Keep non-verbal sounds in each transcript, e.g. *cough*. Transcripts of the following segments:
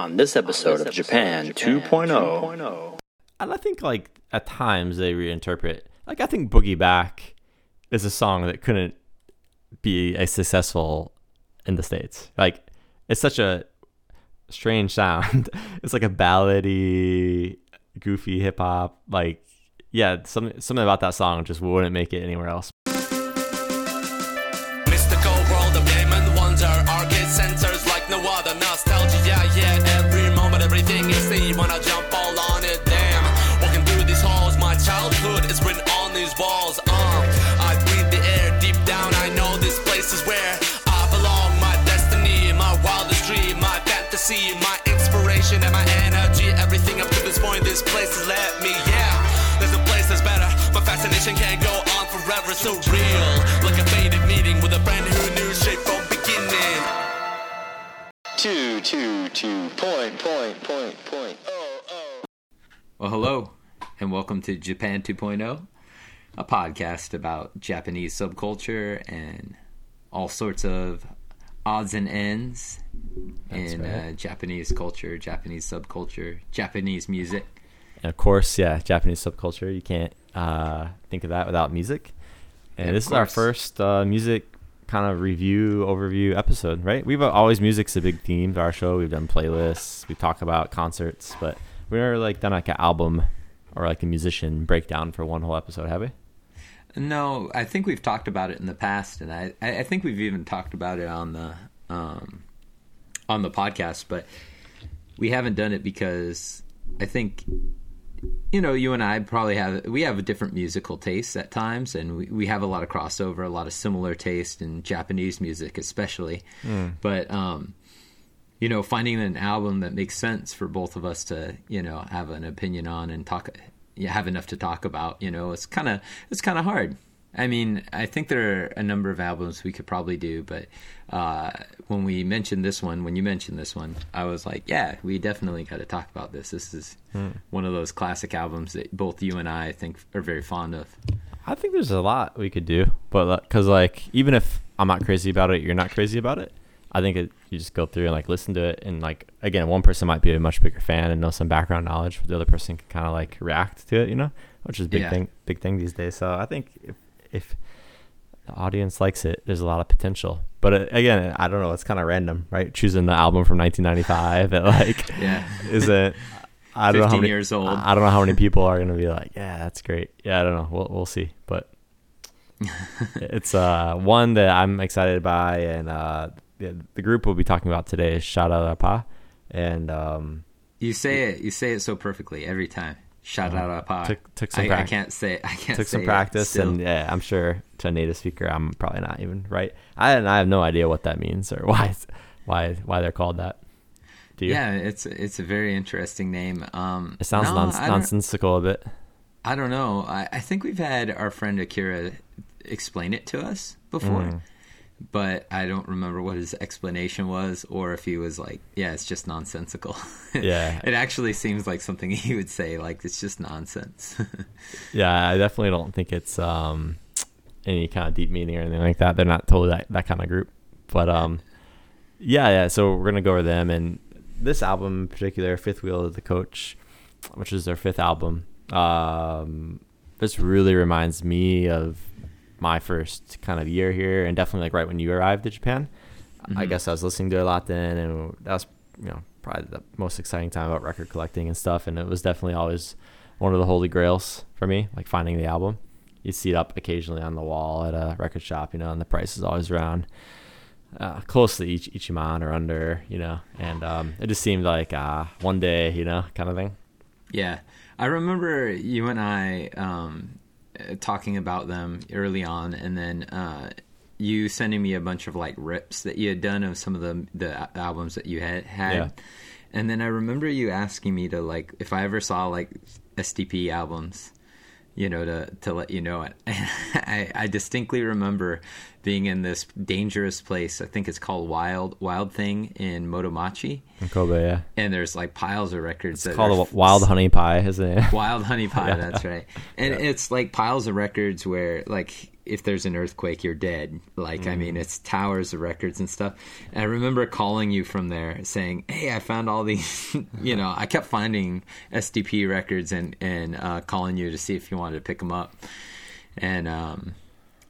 on this episode of Japan 2.0. And I think like at times they reinterpret. Like I think Boogie Back is a song that couldn't be as successful in the states. Like it's such a strange sound. *laughs* it's like a ballady, goofy hip hop. Like yeah, something something about that song just wouldn't make it anywhere else. Fantasy, my inspiration And my energy Everything up to this point This place has led me, yeah There's a place that's better My fascination can't go on forever So real Like a faded meeting With a friend who knew straight from beginning Two, two, two, point, point, point, point. Oh, oh. Well, hello, and welcome to Japan 2.0, a podcast about Japanese subculture and all sorts of odds and ends in uh. Japanese culture, Japanese subculture, Japanese music. And of course, yeah, Japanese subculture. You can't uh, think of that without music. And Yeah, this is our first uh, music kind of review overview episode, right? We've uh, always music's a big theme to our show. We've done playlists, we talk about concerts, but we've never like done like an album or like a musician breakdown for one whole episode, have we? No, I think we've talked about it in the past, and I I think we've even talked about it on the um, on the podcast, but we haven't done it because I think you know you and I probably have we have a different musical tastes at times, and we, we have a lot of crossover, a lot of similar taste in Japanese music, especially. But um, you know, finding an album that makes sense for both of us to you know have an opinion on and talk, have enough to talk about. You know, it's kind of it's kind of hard. I mean, I think there are a number of albums we could probably do, but uh, when we mentioned this one, when you mentioned this one, I was like, yeah, we definitely got to talk about this. This is one of those classic albums that both you and I, I think, are very fond of. I think there's a lot we could do, but because like even if I'm not crazy about it, you're not crazy about it. I think it, you just go through and like listen to it, and like again, one person might be a much bigger fan and know some background knowledge, but the other person can kind of like react to it, you know, which is a big Yeah. thing, big thing these days. So I think if, if the audience likes it, there's a lot of potential. But uh, again, I don't know. It's kind of random, right? Choosing the album from 1995, *laughs* it like Yeah. isn't. I don't know how many years old. I I don't know how many people are gonna be like, yeah, that's great. Yeah, I don't know. We'll we'll see, but *laughs* it's uh one that I'm excited by, and uh the, the group we'll be talking about today is Scha Dara Parr, and um You say it. You say it so perfectly every time. Scha Dara Parr. Took- took some I, I can't say. I can't. took some practice, and yeah, I'm sure to a native speaker, I'm probably not even right. I and I have no idea what that means or *laughs* why why why they're called that. Do you? Yeah, it's it's a very interesting name. Um, it sounds no, nons- nonsensical a bit. I don't know. I, I think we've had our friend Akira explain it to us before, Mm. But I don't remember what his explanation was, or if he was like, "Yeah, it's just nonsensical." *laughs* Yeah. it actually seems like something *laughs* he would say, like it's just nonsense. *laughs* Yeah, I definitely don't think it's um any kind of deep meaning or anything like that. They're not totally that, that kind of group. But um yeah, yeah, so we're gonna go over them and this album in particular, Fifth Wheel of the Coach, which is their fifth album. Um this really reminds me of my first kind of year here and definitely like right when you arrived to Japan. I guess I was listening to it a lot then and that was you know probably the most exciting time about record collecting and stuff. And it was definitely always one of the holy grails for me like finding the album. You see it up occasionally on the wall at a record shop you know and the price is always around uh, close to each Ichiman or under you know. And um, it just seemed like uh, one day you know kind of thing. Yeah, I remember you and I um, talking about them early on, and then uh, you sending me a bunch of like rips that you had done of some of the the albums that you had had, Yeah. and then I remember you asking me to like if I ever saw like SDP albums. You know, to to let you know it. *laughs* I, I distinctly remember being in this dangerous place. I think it's called Wild Wild Thing in Motomachi, in Kobe yeah and there's like piles of records. it's called are wild honey pie isn't it Wild Honey Pie, *laughs* that's right. And it's like piles of records where like if there's an earthquake, you're dead. Like, I mean, it's towers of records and stuff. And I remember calling you from there saying, Hey, I found all these, *laughs* you know, I kept finding SDP records and, and uh, calling you to see if you wanted to pick them up. And, um,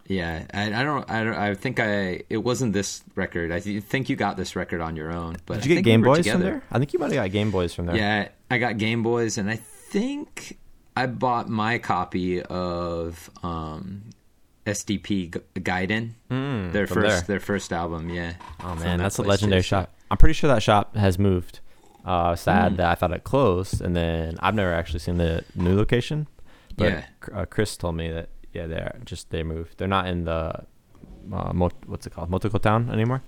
yeah, I, I don't, I don't, I think I, it wasn't this record. I th- think you got this record on your own. But Did I you get think we Game Boys together. from there? I think you might have got Game Boys from there. Yeah, I got Game Boys, and I think I bought my copy of um, SDP Gaiden, their Hmm, first there. their first album. Yeah. Oh man, that that's a legendary too. shop. I'm pretty sure that shop has moved. Uh, sad that I thought it closed, and then I've never actually seen the new location. But Yeah. uh, Chris told me that yeah, they're just they moved. They're not in the uh, Mo- what's it called, Motoko Town anymore.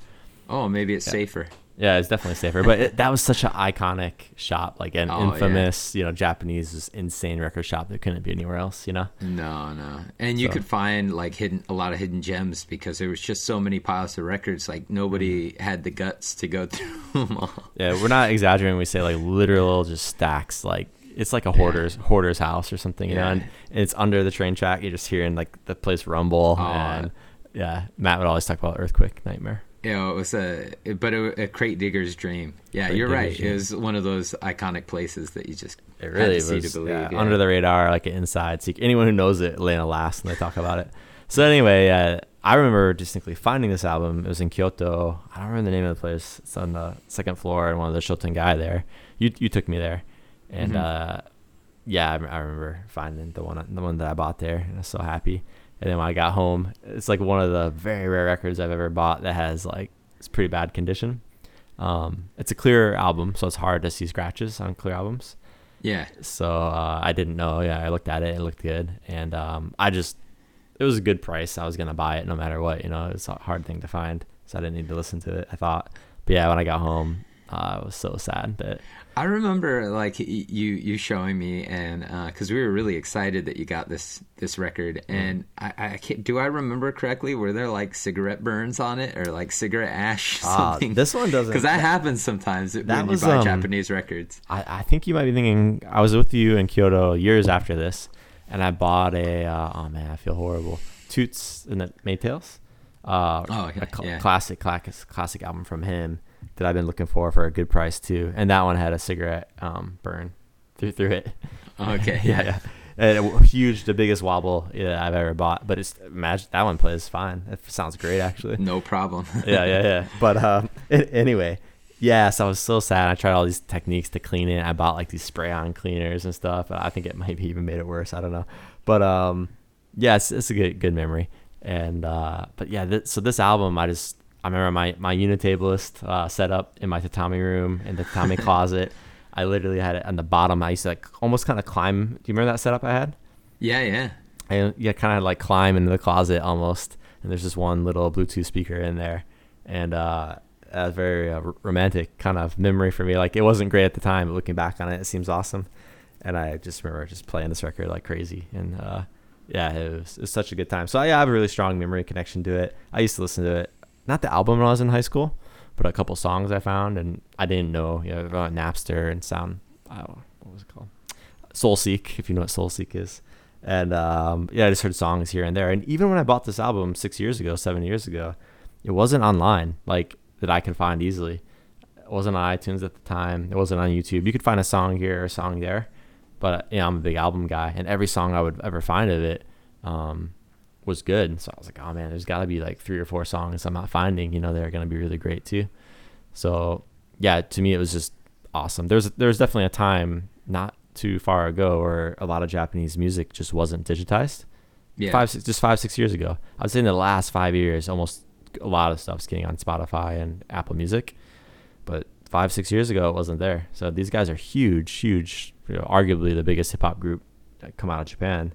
Oh, maybe it's safer. Yeah, it's definitely safer. But it, that was such an iconic shop, like an Oh, yeah. infamous, you know, Japanese insane record shop that couldn't be anywhere else. You know. No, no, and you So- could find like hidden a lot of hidden gems because there was just so many piles of records. Like nobody Mm-hmm. had the guts to go *laughs* through them all. Yeah, we're not exaggerating. We say like literal, just stacks. Like it's like a hoarder's hoarder's house or something, you know. Yeah. And it's under the train track. You're just hearing like the place rumble. Oh, and yeah, Matt would always talk about earthquake nightmare. You know, it was a but a, a crate digger's dream. Yeah, Crate you're right. dream. It was one of those iconic places that you just It had really to see was to believe. yeah, yeah. under the radar, like an inside secret. Anyone who knows it, Lena laughs when they talk about it. So anyway, uh, I remember distinctly finding this album. It was in Kyoto. I don't remember the name of the place. It's on the second floor, and one of the Shoten guy there. You you took me there, and Mm-hmm. uh, yeah, I, I remember finding the one the one that I bought there, and I was so happy. And then when I got home, it's like one of the very rare records I've ever bought that has like it's pretty bad condition. Um, it's a clear album, so it's hard to see scratches on clear albums. yeah, So uh, I didn't know. Yeah, I looked at it. It looked good, and um, I just it was a good price. I was gonna buy it no matter what. You know, it's a hard thing to find, so I didn't need to listen to it. I thought, but yeah, when I got home, uh, I was so sad that I remember like you you showing me and because we were really excited that you got this this record Mm. and I, I can't, do I remember correctly? Were there like cigarette burns on it or like cigarette ash? Ah, Something? this one doesn't- because that happens sometimes when was, you buy um, Japanese records. I, I think you might be thinking I was with you in Kyoto years after this, and I bought a uh, oh man, I feel horrible. Toots and the Maytals. Uh, Oh, okay, a cl- yeah. classic, classic, classic album from him that I've been looking for for a good price too, and that one had a cigarette um, burn through through it. Okay, *laughs* yeah, yeah. And it huge, the biggest wobble yeah, I've ever bought. But it's imagine that one plays fine. It sounds great actually No problem. *laughs* yeah, yeah, yeah. But um, a- anyway, yeah. So I was so sad. I tried all these techniques to clean it. I bought like these spray-on cleaners and stuff. I think it maybe even made it worse. I don't know. But um, yeah, it's, it's a good good memory. And uh, but yeah, th- so this album, I just I remember my my unitablist uh, set up in my tatami room in the tatami *laughs* closet. I literally had it on the bottom. I used to like almost kind of climb. Do you remember that setup I had? yeah, yeah. I yeah, kind of like climb into the closet almost, and there's just one little Bluetooth speaker in there, and uh, a very uh, romantic kind of memory for me. Like it wasn't great at the time, but looking back on it, it seems awesome. And I just remember just playing this record like crazy, and uh, yeah, it was, it was such a good time. So yeah, I have a really strong memory connection to it. I used to listen to it, not the album when I was in high school, but a couple songs I found, and I didn't know, you know, Napster and Sound. I don't know, what was it called? Soulseek, if you know what Soulseek is. And um, yeah, I just heard songs here and there. And even when I bought this album six years ago, seven years ago, it wasn't online like that I could find easily. It wasn't on iTunes at the time. It wasn't on YouTube. You could find a song here or a song there, but you know, I'm a big album guy, and every song I would ever find of it um, was good. So I was like, oh man, there's got to be like three or four songs I'm not finding. You know, they're gonna be really great too. So yeah, to me it was just awesome. There's there's definitely a time not too far ago where a lot of Japanese music just wasn't digitized. Yeah. Five six, just five six years ago. I would say in the last five years, almost a lot of stuff's getting on Spotify and Apple Music, but five six years ago it wasn't there. So these guys are huge, huge. You know, arguably the biggest hip hop group that come out of Japan.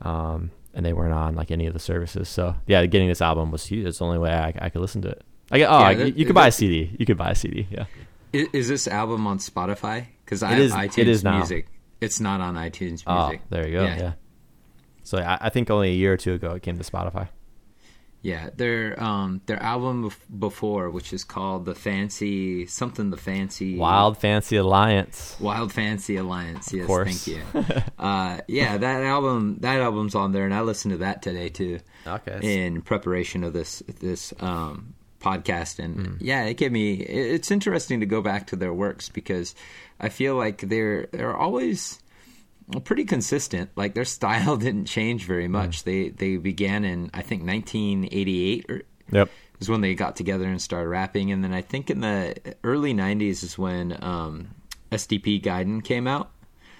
Um, and they weren't on like any of the services. So yeah, getting this album was huge. It's the only way I, I could listen to it. I get, oh, Yeah, that- you could buy a CD. You could buy a CD. Yeah. Is, is this album on Spotify? Because I It is- have iTunes is now. Music. It's not on iTunes Oh, there you go. Yeah. So I, I think only a year or two ago it came to Spotify. Yeah, their um their album before, which is called the Fancy something the Fancy Wild Fancy Alliance. Wild Fancy Alliance. Yes, course. thank you. *laughs* uh, yeah, that album that album's on there, and I listened to that today too. Okay. in preparation of this this um, podcast, and Hmm. yeah, it gave me. it- It's interesting to go back to their works because I feel like they're they're always pretty consistent. Like their *laughs* style didn't change very much. They they began in I think 1988 or Yep. is when they got together and started rapping, and then I think in the early 90s is when um, SDP Gaiden came out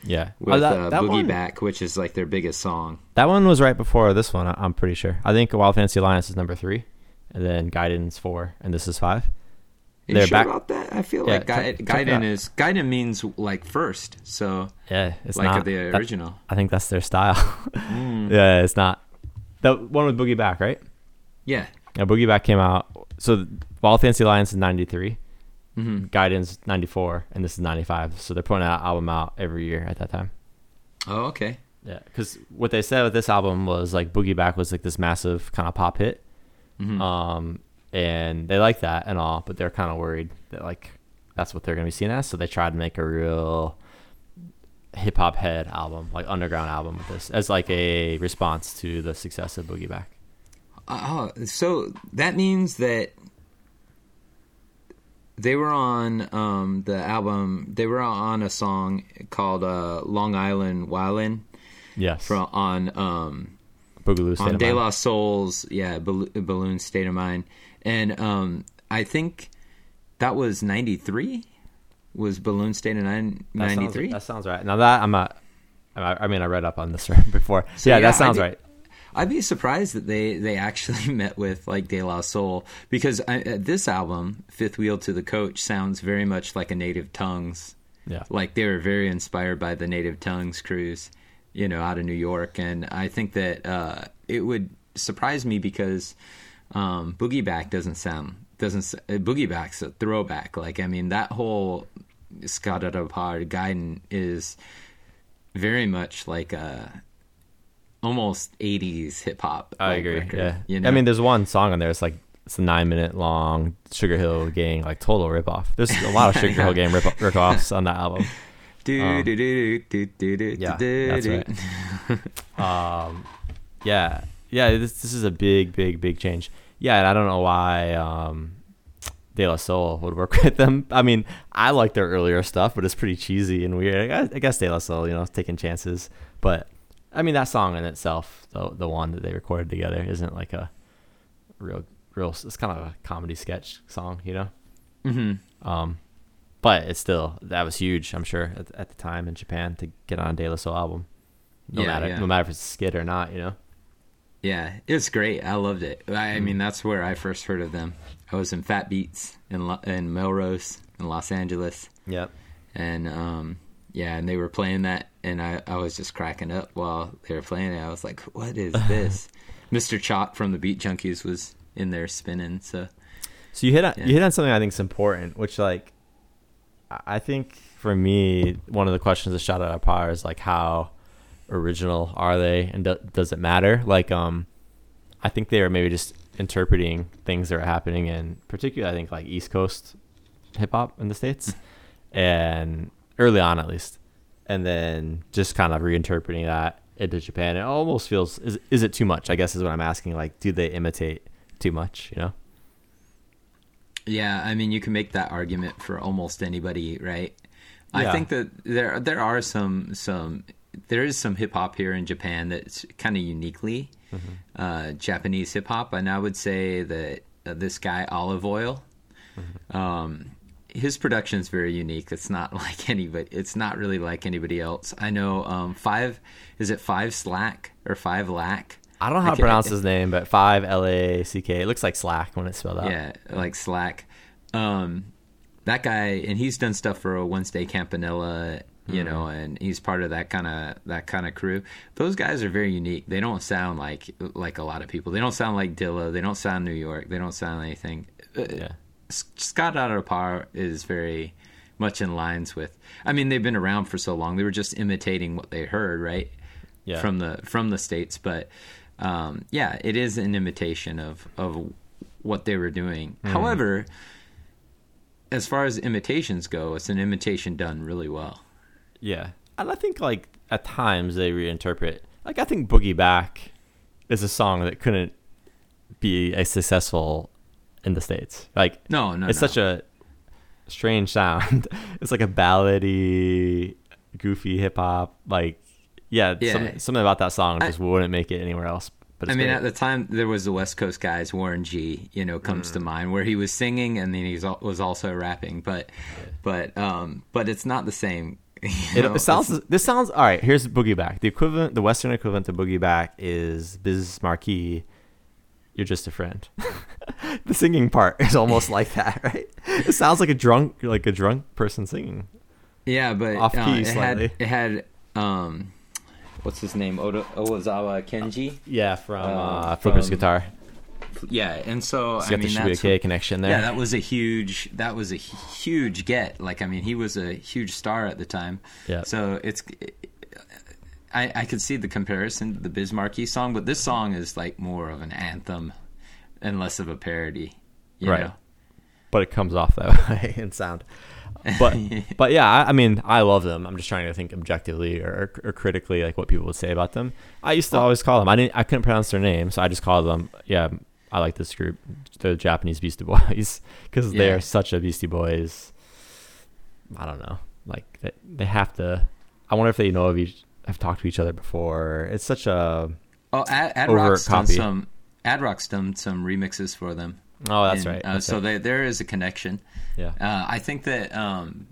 Yeah. with Oh, that, uh, that Boogie one, Back, which is like their biggest song. That one was right before this one. I'm pretty sure. I think Wild Fancy Alliance is number three, and then Gaiden four, and this is five. Are you They're sure back- about that? I feel Yeah, like check- check Gaiden out. is Gaiden means like first, so Yeah, it's like not the that- original. I think that's their style. Hmm. *laughs* Yeah, it's not the one with Boogie Back, right? Yeah, Yeah, Boogie Back came out. So Wild Fancy Alliance is '93, hmm Gaiden '94, and this is '95. So they're putting an album out every year at that time. Oh, okay. Yeah, because what they said with this album was like Boogie Back was like this massive kind of pop hit, Mhm. um, and they like that and all, but they're kind of worried that like that's what they're gonna be seen as. So they tried to make a real hip hop head album, like underground album with this, as like a response to the success of Boogie Back. Oh, so that means that they were on um, the album. They were on a song called uh, "Long Island Wildin'" Yes, from on um, Boogaloo State on De. La Soul's yeah Balloon State of Mind, and um, I think that was '93. Was Balloon State in Mind That sounds- '93? That sounds right. Now that I'm not. I I mean, I read up on this *laughs* before. So, yeah, yeah, that sounds I right. I'd be surprised that they they actually *laughs* met with like De La Soul because I, uh, this album, Fifth Wheel to the Coach, sounds very much like a Native Tongues. Yeah. Like they were very inspired by the Native Tongues cruise, you know, out of New York, and I think that uh, it would surprise me because um, Boogie Back doesn't sound doesn't s- uh, Boogie Back's a throwback. Like I mean, that whole Scha Dara Parr Gaiden is very much like a almost 80s hip hop. I agree. record, yeah. You know? I mean, there's one song on there. It's like it's a nine minute long Sugar Hill Gang, like total rip off. There's a lot of Sugar Hill Gang rip *laughs* rip offs on that album. Do, um, do, do, do, do, do, Yeah, do, that's right. *laughs* Um, yeah, yeah. This this is a big, big, big change. Yeah, and I don't know why um, De La Soul would work *laughs* with them. I mean, I like their earlier stuff, but it's pretty cheesy and weird. I guess, I guess De La Soul, you know, taking chances. But I mean, that song in itself, the the one that they recorded together, isn't like a real, real. It's kind of a comedy sketch song, you know. Mhm. Um, but it's still that was huge. I'm sure at, at the time in Japan to get on a De La Soul album, no Yeah, matter yeah. no matter if it's a skit or not, you know. Yeah, it's great. I loved it. I, I mean, that's where I first heard of them. I was in Fat Beats in, Lo- in Melrose in Los Angeles. Yep. and um yeah and they were playing that and i i was just cracking up while they were playing it i was like what is *laughs* this mr choc from the beat junkies was in there spinning so So you hit on, Yeah. you hit on something I think is important, which like I think for me one of the questions that Scha Dara Parr is like how original are they and do, does it matter? Like um, I think they are maybe just interpreting things that are happening in particularly I think like East Coast hip hop in the states, *laughs* and early on at least, and then just kind of reinterpreting that into Japan. It almost feels is is it too much? I guess is what I'm asking. Like, do they imitate too much? You know. yeah i mean you can make that argument for almost anybody right i think that there there are some some there is some hip hop here in japan that's kind of uniquely Mm-hmm. uh, japanese hip hop and i would say that uh, this guy olive oil Mm-hmm. um, his production is very unique. It's not *laughs* like anybody. It's not really like anybody else. I know. Um, five is it five slack or five lack? I don't know how to pronounce his name, but five L A C K. It looks like Slack when it's spelled out. Yeah, like slack. Um, that guy, and he's done stuff for a Wednesday Campanella, you Mm-hmm. know, and he's part of that kind of that kind of crew. Those guys are very unique. They don't sound like like a lot of people. They don't sound like Dilla. They don't sound New York. They don't sound anything. Uh, Yeah. Scha Dara Parr is very much in lines with. I mean, they've been around for so long. They were just imitating what they heard, right? Yeah. From the from the states, but um, yeah, it is an imitation of of what they were doing. Mm. However, as far as imitations go, it's an imitation done really well. Yeah, and I think like at times they reinterpret. Like I think Boogie Back is a song that couldn't be as successful in the states. Like No, no, it's no. such a strange sound. *laughs* it's like a ballady, goofy hip hop. Like yeah, Yeah. Some, something about that song I- just wouldn't make it anywhere else. But I mean, great. at the time there was the West Coast guys, Warren G. You know, comes Mm. to mind where he was singing and then he was also rapping, but but um, but it's not the same. *laughs* you know, it sounds. This sounds all right. Here's Boogie Back. The equivalent, the Western equivalent to Boogie Back is Biz Markie. You're just a friend. *laughs* the singing part is almost like that, *laughs* right? It sounds like a drunk, like a drunk person singing. Yeah, but Off uh, key it slightly. had it had um, what's his name? Oda, Ozawa Kenji. Yeah, from Uh, uh, Flipper's from- guitar. Yeah, and so I mean that's K connection there. yeah, that was a huge that was a huge get. Like I mean, he was a huge star at the time. Yeah. So it's I I could see the comparison to the Biz Markie song, but this song is like more of an anthem and less of a parody. You Right. Know? but it comes off that *laughs* way in sound. But *laughs* but yeah, I, I mean, I love them. I'm just trying to think objectively or, or critically, like what people would say about them. I used to oh. always call them. I didn't. I couldn't pronounce their name, so I just called them. Yeah, I like this group, the Japanese Beastie Boys, *laughs* because Yeah. they're such a Beastie Boys. I don't know. Like they, they have to. I wonder if they know of each, have talked to each other before. It's such a. Oh, Ad, Ad Rock's done some Ad Rock's done some remixes for them. Oh, that's And, right. Uh, that's so right. they, there is a connection. yeah. Uh, I think that, um,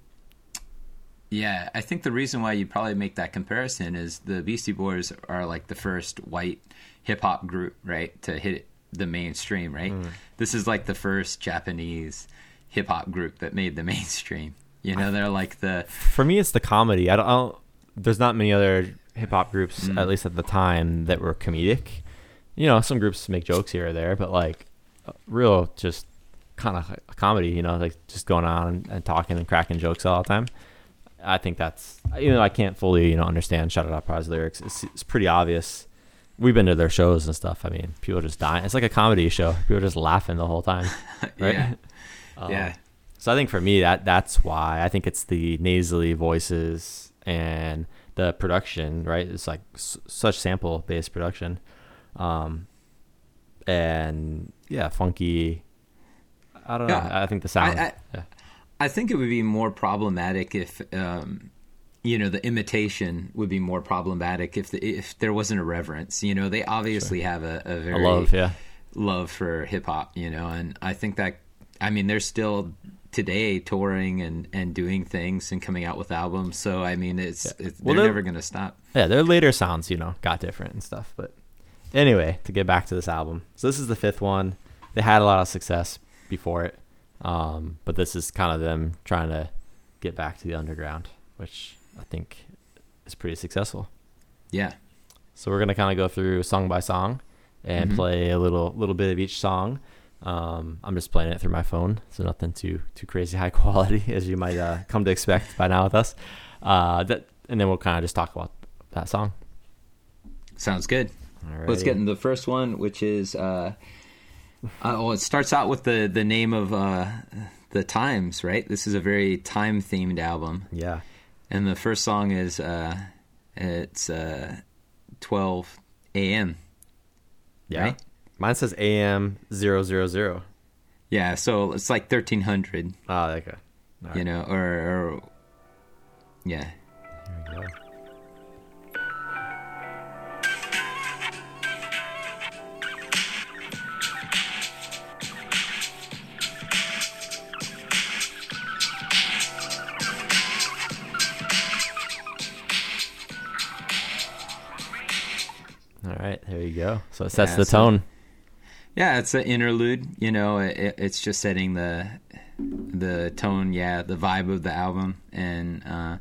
yeah, I think the reason why you probably make that comparison is the Beastie Boys are like the first white hip hop group, right, to hit the mainstream, right? Mm. This is like the first Japanese hip hop group that made the *laughs* mainstream. You know, they're like the for me it's the comedy i don't, I don't there's not many other hip-hop groups Mm. at least at the time that were comedic you know some groups make jokes here or there but like real just kind of comedy you know like just going on and, and talking and cracking jokes all the time. I think that's you know i can't fully you know understand Scha Dara Parr's lyrics it's, it's pretty obvious. We've been to their shows and stuff. I mean people just dying. It's like a comedy show. People are just laughing the whole time *laughs* right? Yeah, *laughs* Um, yeah. so I think for me that that's why. I think it's the nasally voices and the production, right? It's like s- such sample based production, um, and yeah, funky. I don't know. I think the sound. I- yeah. I think it would be more problematic if, um, you know, the imitation would be more problematic if the, if there wasn't a reverence. You know, they obviously have a, a A very love, yeah. love for hip hop. You know, and I think that I mean they're still today touring and and doing things and coming out with albums. So I mean, it's, it's Well, they're they're- never going to stop. Yeah, their later sounds, you know, got different and stuff. But anyway, to get back to this album, so this is the fifth one. They had a lot of success before it, um, but this is kind of them trying to get back to the underground, which I think is pretty successful. Yeah. So we're gonna kind of go through song by song and Mhm. play a little little bit of each song. Um, I'm just playing it through my phone, so nothing too too crazy high *laughs* quality as you might uh, come to expect by now with us. Uh, that and then we'll kind of just talk about that song. Sounds good. Let's get into the first one, which is uh, uh well, it starts out with the the name of uh the times, right? This is a very time themed album, Yeah. and the first song is uh it's uh 12 a.m. Yeah. Right? Mine says AM zero zero zero. Yeah, so it's like 1300, Oh, okay. Right. you know, or, or yeah. There we go. So it sets Yeah, the so- tone. Yeah, it's an interlude. You know, it, it's just setting the the tone, yeah, the vibe of the album, and uh,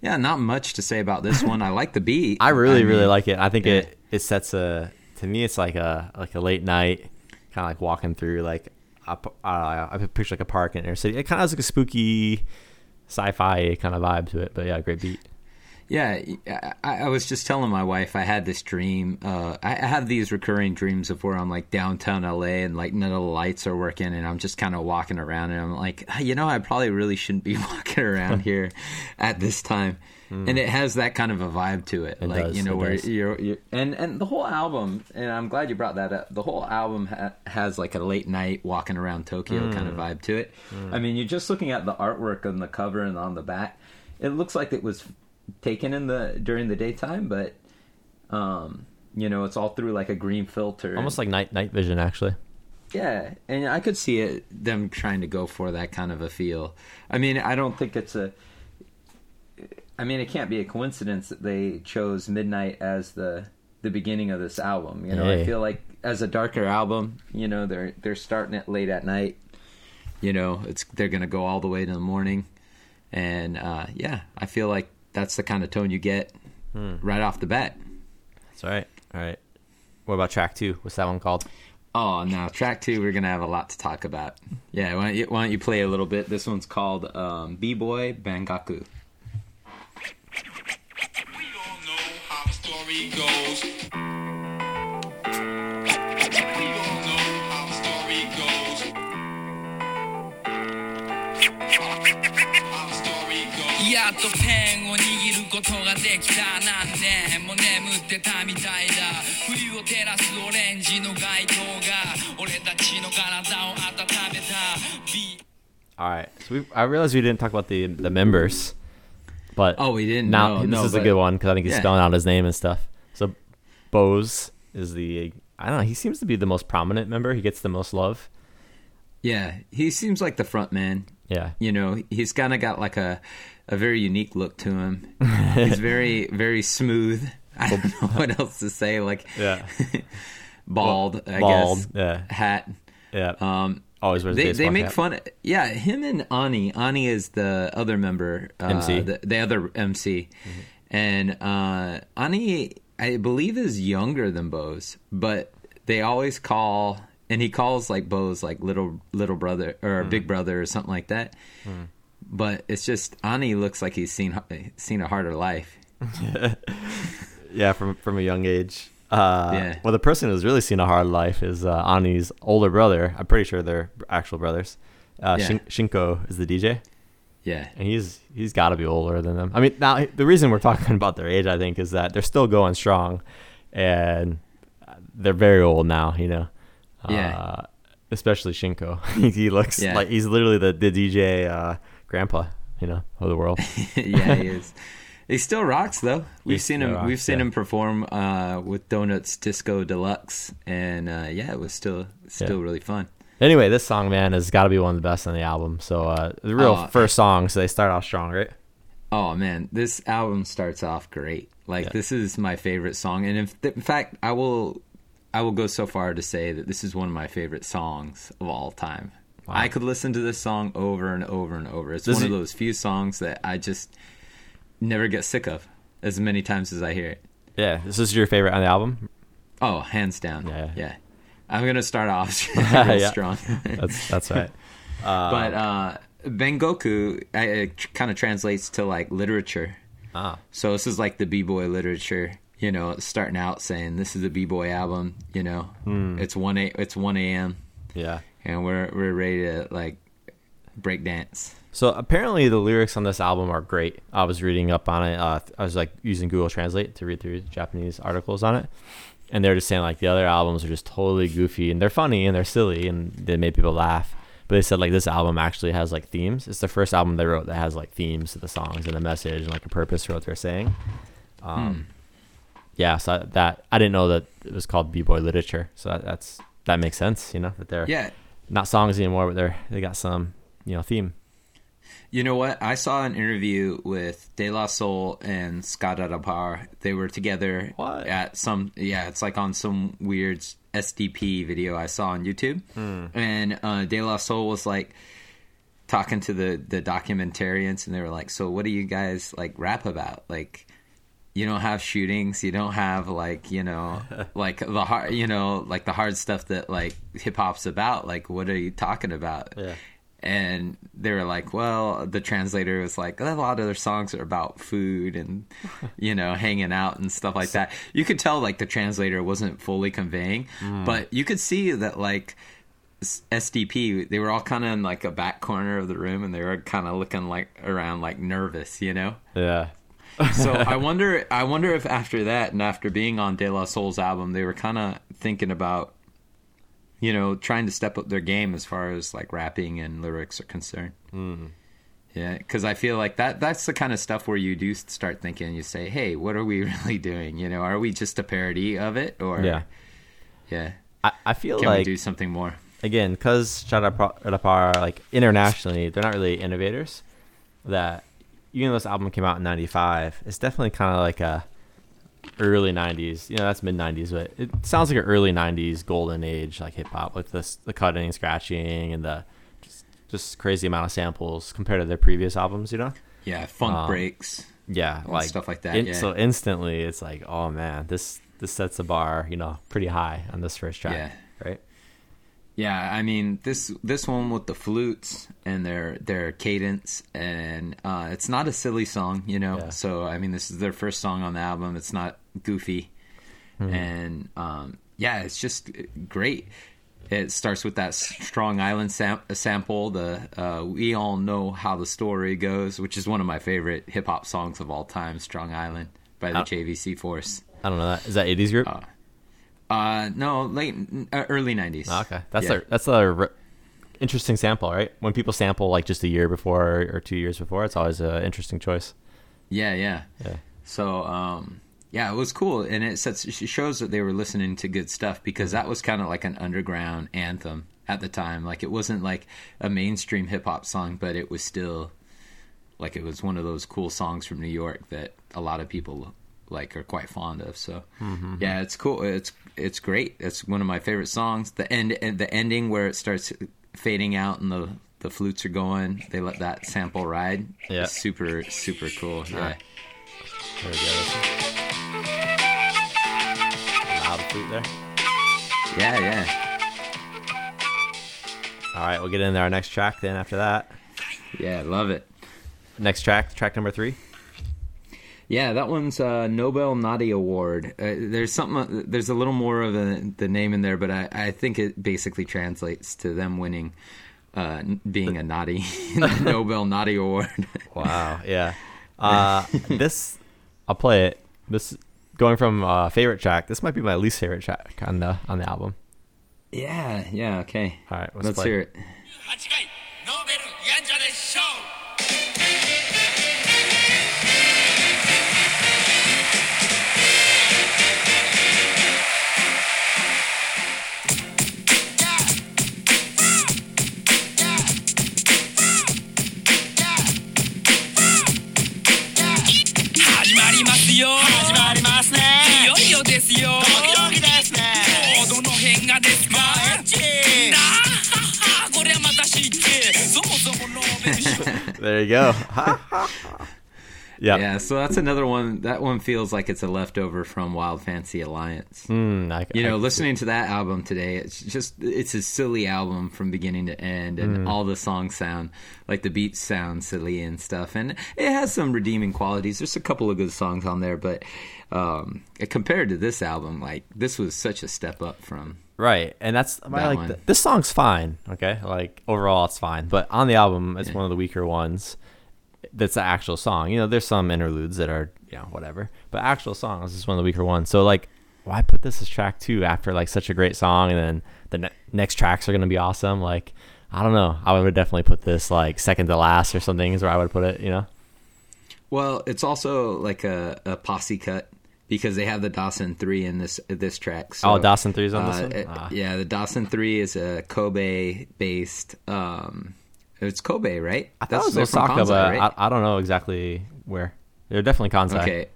yeah, not much to say about this one. I like the beat. *laughs* I really, really mean, like it. I think yeah. it it sets a to me it's like a like a late night kind of like walking through like uh, I picture like a park in inner city. It kind of has like a spooky sci-fi kind of vibe to it. But yeah, great beat. Yeah, I, I was just telling my wife I had this dream. Uh, I have these recurring dreams of where I'm like downtown LA and like none of the lights are working, and I'm just kind of walking around, and I'm like, "Ah, you know, I probably really shouldn't be *laughs* walking around *laughs* here at this time. And it has that kind of a vibe to it, It like does, you know, where you're, you're and and the whole album, and I'm glad you brought that up. The whole album ha- has like a late night walking around Tokyo kind of vibe to it. I mean, you're just looking at the artwork on the cover and on the back. It looks like it was taken in the during the daytime, but um, you know, it's all through like a green filter. Almost like night night vision, actually. Yeah, and I could see it them trying to go for that kind of a feel. I mean, I don't think it's a. I mean, it can't be a coincidence that they chose Midnight as the the beginning of this album. You know, I feel like as a darker album, you know, they're they're starting it late at night. You know, it's they're gonna go all the way to the morning, and uh, yeah, I feel like that's the kind of tone you get right off the bat. That's all right. All right. What about track two? What's that one called? Oh, now track two, we're gonna have a lot to talk about. Yeah, why don't you, why don't you play a little bit? This one's called um, B Boy Bungaku. We all know how the story goes. っとペンを握ることができた何年も眠ってたみたいだ冬を照らすオレンジの街灯が俺たちの体を温めたビ All right. So we, I realized we didn't talk about the the members, but Oh, we didn't? Now No, this no, is a but- good one because I think he's yeah. spelling out his name and stuff. So Bose is the I don't know. He seems to be the most prominent member. He gets the most love. Yeah, he seems like the front man. Yeah. You know, he's kind of got like a a very unique look to him. he's *laughs* very very smooth. I don't know what else to say. Like Yeah. *laughs* bald, I Bald. guess. Yeah. Hat. Yeah. Um, Always wears they, they make cap. fun. Yeah, him and Ani. Ani is the other member, uh, MC. the, the other MC, and uh, Ani, I believe, is younger than Bose, but they always call, and he calls like Bo's like little little brother or big brother or something like that. But it's just Ani looks like he's seen seen a harder life. *laughs* Yeah, from from a young age. Uh, Yeah. Well, the person who's really seen a hard life is uh, Ani's older brother. I'm pretty sure they're actual brothers. Uh, Yeah. Shin- Shinco is the DJ, Yeah, and he's he's got to be older than them. I mean, now the reason we're talking *laughs* about their age, I think, is that they're still going strong, and they're very old now. You know. Yeah. Uh, especially Shinco. he, *laughs* he looks Yeah. like he's literally the the DJ uh, grandpa. You know, of the world. *laughs* yeah, he is. He still rocks though. We've He seen him. rocks, we've seen yeah. him perform uh, with Donuts Disco Deluxe, and uh, yeah, it was still still Yeah. really fun. Anyway, this song, man, has got to be one of the best on the album. So uh, the real Oh, first song, so they start off strong, right? Oh man, this album starts off great. Like Yeah. this is my favorite song, and if, in fact, I will I will go so far to say that this is one of my favorite songs of all time. Wow. I could listen to this song over and over and over. It's one of those few songs that I just never get sick of as many times as I hear it. Yeah, this is your favorite on the album. Oh, hands down. Yeah. Yeah. I'm gonna start off *laughs* *laughs* strong. That's that's right. *laughs* but uh Bungaku uh, it kind of translates to like literature. Ah, So this is like the b-boy literature, you know, starting out saying this is a b-boy album, you know. Hmm. It's 1 a, it's 1 a.m. yeah. and we're we're ready to like break dance. So apparently the lyrics on this album are great. I was reading up on it. Uh, I was like using Google Translate to read through Japanese articles on it, and they're just saying like the other albums are just totally goofy and they're funny and they're silly and they made people laugh. But they said like this album actually has like themes. It's the first album they wrote that has like themes to the songs and a message and like a purpose for what they're saying. Um, yeah. So that I didn't know that it was called b boy literature. So that, that's that makes sense. You know that they're Yeah. not songs anymore, but they're they got some you know theme. You know what? I saw an interview with De La Soul and Scha Dara Parr. They were together What? at some yeah, it's like on some weird SDP video I saw on YouTube. And uh, De La Soul was like talking to the the documentarians, and they were like, "So what do you guys like rap about? Like." You don't have shootings. You don't have like you know, *laughs* like the hard, you know, like the hard stuff that like hip hop's about. Like, what are you talking about? Yeah. and they were like, well, the translator was like, a lot of their songs are about food and *laughs* you know hanging out and stuff like that. You could tell like the translator wasn't fully conveying, mm. but you could see that like. SDP, they were all kind of in like a back corner of the room, and they were kind of looking like around, like nervous, you know. Yeah. *laughs* So I *laughs* wonder, I wonder if after that and after being on De La Soul's album, they were kind of thinking about, you know, trying to step up their game as far as like rapping and lyrics are concerned. Mm. Yeah, because I feel like that that's the kind of stuff where you do start thinking. You say, "Hey, what are we *laughs* really doing? You know, are we just a parody of it, or Yeah. yeah, I, I feel can we like do something more?" again, because are like internationally, they're not really innovators. That even though this album came out in '95, it's definitely kind of like a early '90s. You know, that's mid '90s, but it sounds like an early '90s golden age, like hip hop, with this the cutting, scratching, and the just, just crazy amount of samples compared to their previous albums. You know. Yeah, funk Um, breaks. Yeah, like stuff like that, in- yeah. So instantly, it's like, oh man, this this sets the bar, you know, pretty high on this first track, Yeah. right? Yeah, I mean this this one with the flutes and their their cadence and uh, it's not a silly song, you know. Yeah. So I mean this is their first song on the album. It's not goofy, Hmm. and um, yeah, it's just great. It starts with that Strong Island sam- sample. The uh, we all know how the story goes, which is one of my favorite hip hop songs of all time. Strong Island by the. JVC Force. I don't know that is that '80s group. Uh, no, late uh, early nineties. Oh, okay, that's yeah. a that's a r- interesting sample, right? When people sample like just a year before or two years before, it's always an interesting choice. Yeah, yeah. Yeah. So, um, yeah, it was cool, and it sets it shows that they were listening to good stuff because that was kind of like an underground anthem at the time. Like it wasn't like a mainstream hip hop song, but it was still like it was one of those cool songs from New York that a lot of people like are quite fond of. So, yeah, it's cool. It's it's great. It's one of my favorite songs. The end, the ending where it starts fading out and the the flutes are going. They let that sample ride. Yeah. It's super super cool. Yeah. There we go. Loud flute there. Yeah, yeah, All right, we'll get into our next track then. After that, yeah. Love it. next track, track number three. Yeah, that one's uh, Nobel Naughty Award. Uh, there's something. There's a little more of a, the name in there, but I, I think it basically translates to them winning, uh, being a naughty *laughs* *laughs* Nobel Naughty Award. *laughs* Wow. Yeah. Uh, this I'll play it. This going from uh, favorite track. This might be my least favorite track on the on the album. yeah, yeah. Okay. All right, let's let's play. hear it. まりますよ。始まりますね。いよいよですよ。ドキドキですね。どの辺がですか。なあこれはまた知って *laughs* そもそもノーベル賞。*laughs* There you go. *laughs* yeah. Yeah, so that's another one. That one feels like it's a leftover from Wild Fancy Alliance. Mm, I, you I- know, listening to that album today, it's just it's a silly album from beginning to end, and all the songs sound like the beats sound silly and stuff, and it has some redeeming qualities. There's a couple of good songs on there, but um, compared to this album, like this was such a step up from. Right, and that's That like one. th- this song's fine. Okay, like overall it's fine, but on the album it's one of the weaker ones. That's the actual song. You know, there's some interludes that are you know whatever, but actual songs is one of the weaker ones. So like, why put this as track two after like such a great song, and then the ne- next tracks are gonna be awesome? Like, I don't know. I would definitely put this like second to last or something is where I would put it. You know. Well, it's also like a, a posse cut because they have the Dassen Three in this this track. So, Oh, Dassen 3 's on this uh, one? Ah. Yeah, the Dassen Three is a Kobe based. Um, it's Kobe, right? I thought they're it was Osaka, Kansai, but right? I, I don't know exactly where. They're definitely Kansai. Okay.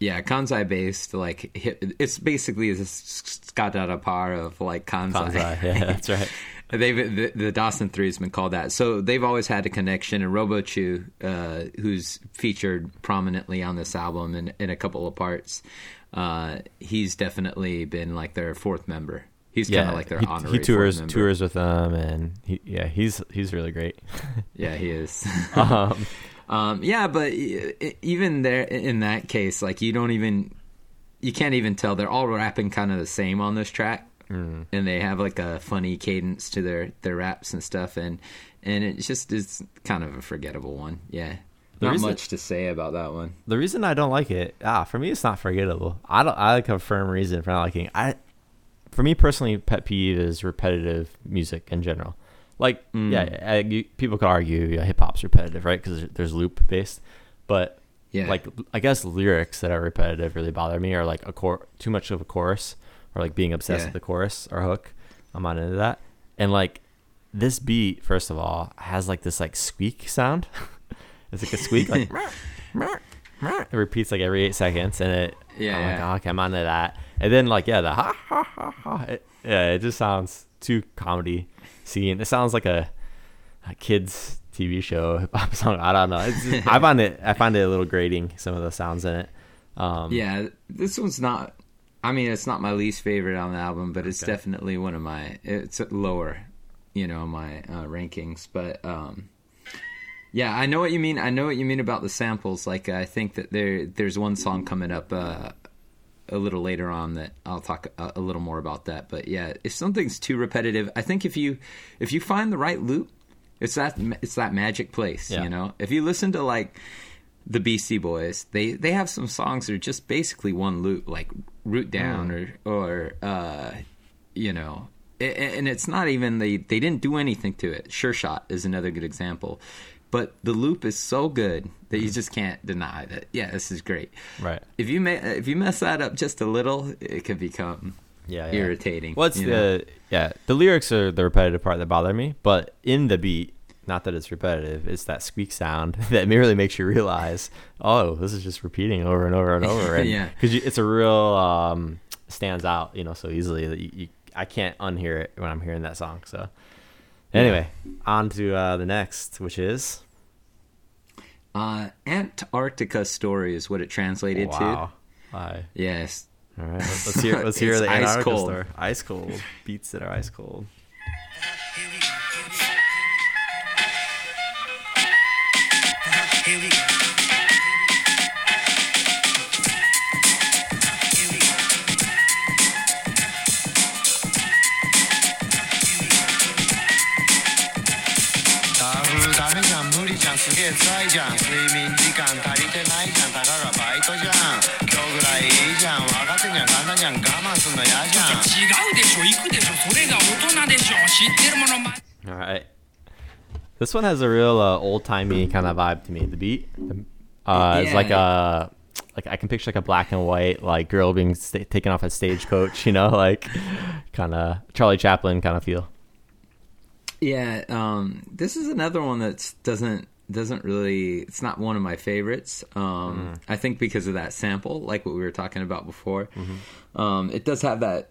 Yeah, Kansai based, like it's basically the Scott par of like Kansai. Kansai. Yeah, *laughs* that's right. They've the, the Dassen Three has been called that, so they've always had a connection. And Robochu, uh, who's featured prominently on this album in, in a couple of parts, uh, he's definitely been like their fourth member He's kind of like their he, honorary he tours member. tours with them, and he, yeah, he's he's really great. *laughs* Yeah, he is. *laughs* um, *laughs* Um, yeah, but even there in that case, like you don't even you can't even tell they're all rapping kind of the same on this track, Mm. and they have like a funny cadence to their their raps and stuff, and and it just is kind of a forgettable one. Yeah, The not reason- much to say about that one. the reason I don't like it, ah, for me, it's not forgettable. I don't. I like a firm reason for not liking. I, for me personally, pet peeve is repetitive music in general. Like, Mm. yeah, I, you, people could argue yeah, hip hop's repetitive, right? Because there's loop based, but Yeah. like I guess lyrics that are repetitive really bother me, or like a core too much of a chorus, or like being obsessed Yeah. with the chorus or hook. I'm not into that. And like this beat, first of all, has like this like squeak sound. *laughs* it's like a squeak, like *laughs* it repeats like every eight seconds, and it Yeah, I'm like, yeah. oh, okay, I'm onto that. And then like yeah, the ha ha ha ha. It, yeah, it just sounds too comedy scene. It sounds like a, a kids TV show hip hop song. I don't know. It's just, I find it I find it a little grating. Some of the sounds in it. Um, Yeah, this one's not. I mean, it's not my least favorite on the album, but it's Okay. definitely one of my. It's lower, you know, my uh, rankings. But um, yeah, I know what you mean. I know what you mean about the samples. Like, I think that there there's one song coming up uh, a little later on that I'll talk a, a little more about that. But yeah, if something's too repetitive, I think if you if you find the right loop, it's that it's that magic place. Yeah. You know, if you listen to like the Beastie Boys, they they have some songs that are just basically one loop, like "Root Down" or or uh, you know, and it's not even they they didn't do anything to it. Sure Shot is another good example, but the loop is so good that you just can't deny that. Yeah, this is great. Right. If you ma- if you mess that up just a little, it could become Yeah, yeah. irritating. What's you know? the yeah? The lyrics are the repetitive part that bother me, but in the beat, not that it's repetitive, it's that squeak sound *laughs* that really makes you realize, oh, this is just repeating over and over and *laughs* over. And, Yeah. because it's a real um, stands out, you know, so easily that you, you I can't unhear it when I'm hearing that song. So anyway, on to uh, the next, which is Uh, Antarctica story is what it translated wow. Hi. to. Yes. All right, let's, let's hear let's *laughs* hear It's the ice Antarctica cold. story. Ice cold beats that are ice cold. Here we go. すげえ辛いじゃん睡眠時間足りてないじゃんたかがバイトじゃん今日ぐらいいいじゃん分かってんじゃん簡単じゃん我慢すんの嫌じゃん違うでしょ行くでしょそれが大人でしょ知ってるものま All right. This one has a real uh, old timey kind of vibe to me. The beat, uh, it's like a like I can picture like a black and white like girl being sta- taken off a stagecoach. You know, *laughs* like kind of Charlie Chaplin kind of feel. Yeah, um, this is another one that doesn't doesn't really. It's not one of my favorites. Um, I think because of that sample, like what we were talking about before. Um, it does have that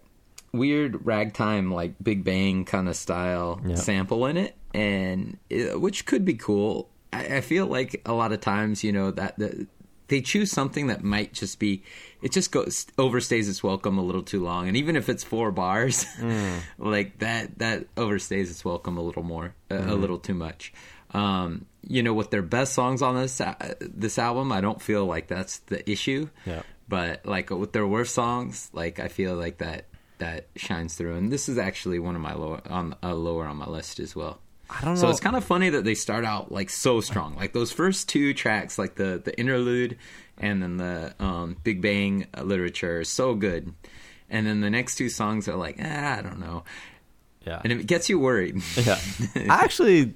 weird ragtime, like Big Bang kind of style Yep. sample in it, and it, which could be cool. I, I feel like a lot of times, you know, that the, they choose something that might just be it just goes overstays its welcome a little too long and even if it's four bars *laughs* like that that overstays its welcome a little more a, a little too much um you know with their best songs on this uh, this album i don't feel like that's the issue Yeah. but like with their worst songs like i feel like that that shines through and this is actually one of my lower on uh, lower on my list as well I don't know. so it's kind of funny that they start out like so strong. Like those first two tracks, like the the interlude and then the um, Big Bang literature, is so good. And then the next two songs are like, ah, I don't know, yeah. and it gets you worried. yeah. *laughs* I actually,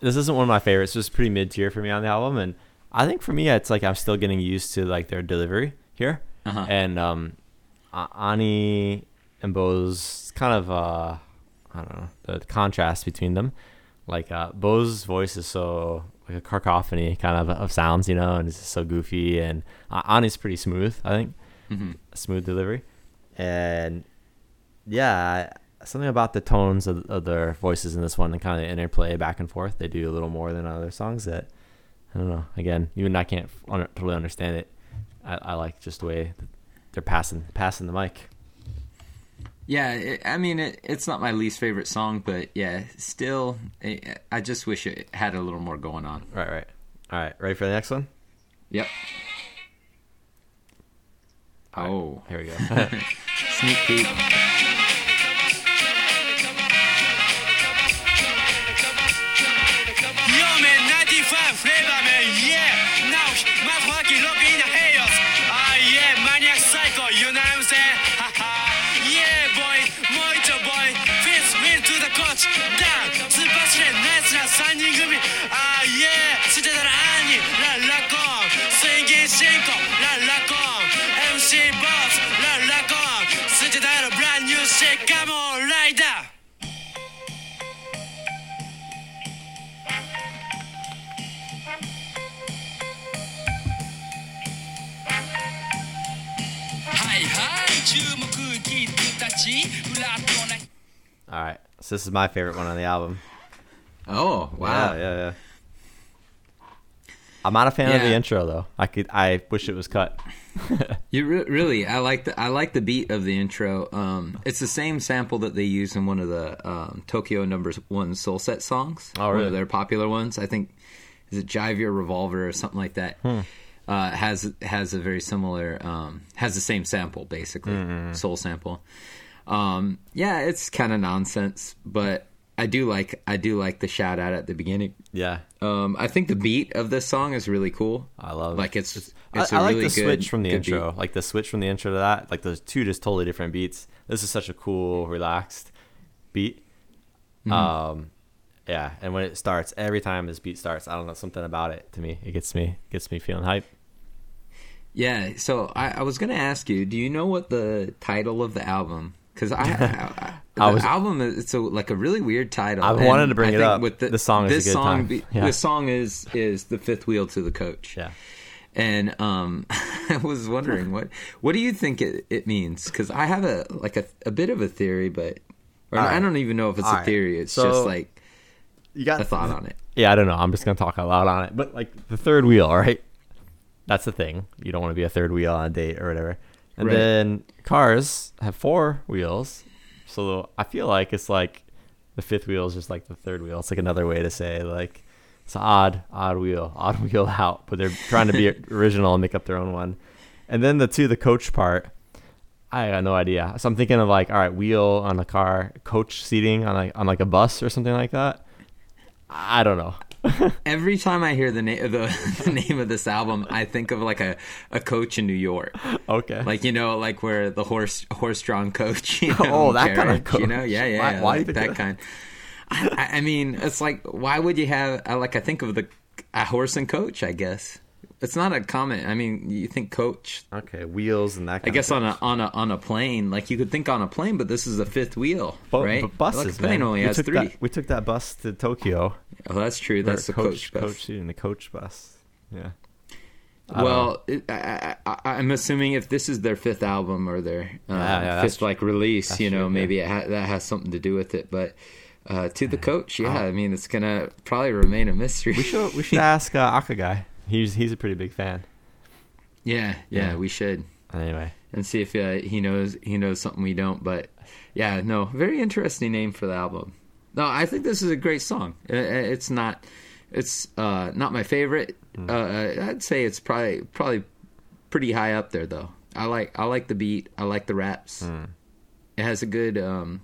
this isn't one of my favorites. It's just pretty mid tier for me on the album, and I think for me, it's like I'm still getting used to like their delivery here, Uh-huh. and um, Ani and Bo's kind of uh, I don't know the, contrast between them. Like uh, Bo's voice is so like a cacophony kind of of sounds, you know, and it's so goofy, and uh, Ani's pretty smooth. I think smooth delivery, and yeah, I- something about the tones of, of their voices in this one and kind of interplay back and forth. They do a little more than other songs that I don't know. Again, even I can't un- totally understand it. I, I like just the way that they're passing passing the mic. Yeah, it, I mean, it, it's not my least favorite song, but yeah, still, I, I just wish it had a little more going on. Right, right. All right, ready for the next one? Yep. Oh, Here we go. *laughs* sneak peek. All right, this is my favorite one on the album. Oh, wow. Yeah, yeah, yeah. I'm not a fan of the intro though. I could, I wish it was cut. *laughs* You re- really, I like the I like the beat of the intro. Um, it's the same sample that they use in one of the um, Tokyo Number One Soul Set songs. Oh, One really? of their popular ones. I think is it Jive Your Revolver or something like that. Hmm. Uh, has has a very similar um, has the same sample basically Mm-hmm. soul sample. Um, yeah, it's kind of nonsense, but I do like I do like the shout out at the beginning. Yeah, Um, I think the beat of this song is really cool. I love. like it's it's I, like really the good, switch from the good beat. intro, like the switch from the intro to that. Like those two just totally different beats. This is such a cool, relaxed beat. Mm-hmm. Um, yeah, and when it starts, every time this beat starts, I don't know something about it. To me, it gets me gets me feeling hype. Yeah, so I, I was going to ask you, do you know what the title of the album? Because *laughs* I, I, I- the I was- album is it's a, like a really weird title. I've wanted to bring I it up. With the, This song is a this good song, time. be- Yeah. This song is is the fifth wheel to the coach. Yeah, and um, *laughs* I was wondering what what do you think it, it means? Because I have a like a, a bit of a theory, but or All I don't even know if it's All a right. theory. It's So- just like you got a thought on it. Yeah, I don't know. I'm just gonna talk out loud on it. But like the third wheel, all right? That's the thing. You don't want to be a third wheel on a date or whatever. And Right. then cars have four wheels, so I feel like it's like the fifth wheel is just like the third wheel. It's like another way to say like it's an odd, odd wheel, *laughs* odd wheel out. But they're trying to be *laughs* original and make up their own one. And then the two, the coach part. I got no idea. So I'm thinking of like, all right, wheel on a car, coach seating on like on like a bus or something like that. I don't know. *laughs* Every time I hear the name the, *laughs* the name of this album, I think of like a, a coach in New York. Okay. like you know, like where the horse horse drawn coach. *laughs* Oh, you know, Oh, that kind of carriage, You know, yeah, yeah, Why- yeah, why like that kind. I, I- mean, it's like why would you have? Uh, like I think of the a horse and coach. I guess it's not a comment. I mean, you think coach. Okay, wheels and that. I Kind guess of on a on a on a plane, like you could think on a plane, but this is a fifth wheel, But, right? but buses, like man. only we took three. That, we took that bus to Tokyo. Oh, that's true. That's the Or coach. bus. coach the coach bus. Yeah. Well, it, I, I, I- I'm assuming if this is their fifth album or their uh, Yeah, yeah, fifth like release, that's you know, true, yeah. maybe it ha- that has something to do with it. But uh, to the coach, yeah. I mean, it's gonna probably remain a mystery. We should we should *laughs* ask uh, Aka guy. He's he's a pretty big fan. yeah, yeah, Yeah. we should Anyway, and see if uh, he knows he knows something we don't. But yeah, no, very interesting name for the album. No, I think this is a great song. It's not, it's uh, not my favorite. Hmm. Uh, I'd say it's probably probably pretty high up there though. I like I like the beat. I like the raps. Hmm. It has a good, um,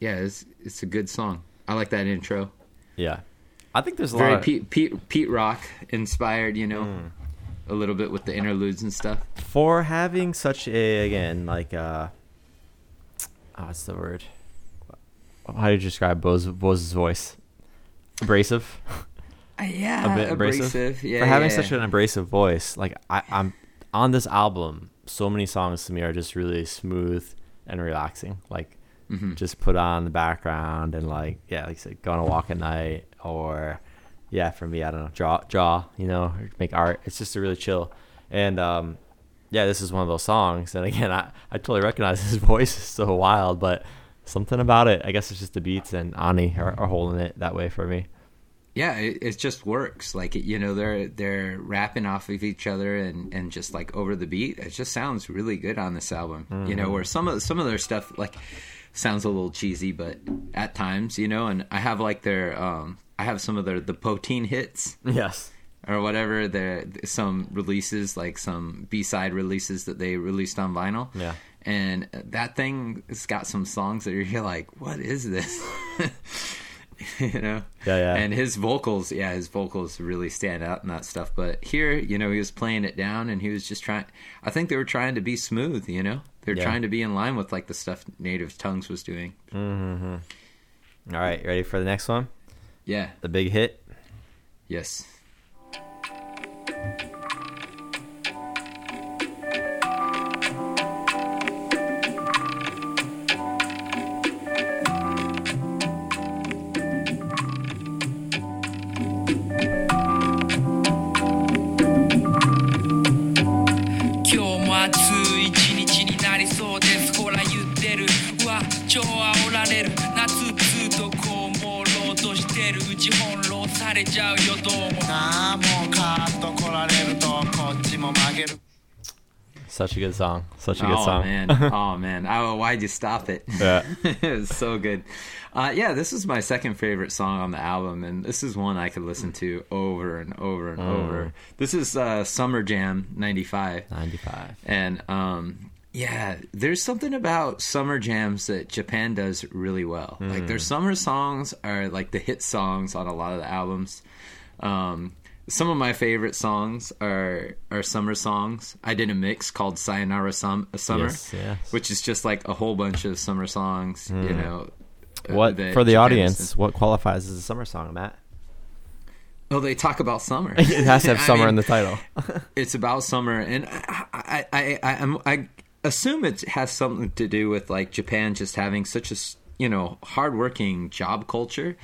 yeah, it's it's a good song. I like that intro. yeah, I think there's a Very lot. Of, Pete, Pete Pete Rock inspired, you know, Hmm. a little bit with the interludes and stuff. for having such a again like uh, oh, what's the word? How do you describe Bose Bose's voice? Abrasive. Uh, yeah, a bit abrasive. abrasive. Yeah, for having yeah. such an abrasive voice, like I, I'm on this album, so many songs to me are just really smooth and relaxing. Like Mm-hmm. just put on the background and like yeah, like said, go on a walk at night or yeah, for me, I don't know, draw draw, you know, make art. It's just a really chill. And um yeah, this is one of those songs. And again, I, I totally recognize *laughs* his voice is so wild, but something about it, I guess it's just the beats and Ani are, are holding it that way for me. yeah, it, it just works. Like you know, they're they're rapping off of each other and and just like over the beat. It just sounds really good on this album. You know, where some of some of their stuff like sounds a little cheesy, but at times, you know. And I have like their um, I have some of their the Poteen hits Yes. or whatever. There some releases like some B side releases that they released on vinyl. Yeah. And that thing has got some songs that you're *laughs* like, what is this? *laughs* you know. Yeah, yeah. And his vocals, yeah, his vocals really stand out in that stuff. But here, you know, he was playing it down, and he was just trying. I think they were trying to be smooth. You know, they're Yeah. trying to be in line with like the stuff Native Tongues was doing. Mm-hmm. All right, ready for the next one? Yeah. The big hit. Yes. れちゃうよどうもなあもうカーッと来られるとこっちも曲げる Such a good song. Such a good oh song. man. *laughs* Oh man. Oh, why'd you stop it? Yeah. *laughs* it was so good. Uh, yeah, this is my second favorite song on the album, and this is one I could listen to over and over and over. This is uh, Summer Jam '95, 95. and um, yeah, there's something about summer jams that Japan does really well. Like their summer songs are like the hit songs on a lot of the albums. Um, some of my favorite songs are are summer songs. I did a mix called Sayonara Sum- Summer, Yes, yes. which is just like a whole bunch of summer songs. You know, uh, What for the Japan audience? What qualifies as a summer song, Matt? Oh, they talk about summer. *laughs* It has to have *laughs* I summer mean, in the title. *laughs* it's about summer, and I, I, I, I, I'm, I assume it has something to do with like Japan just having such a you know hardworking job culture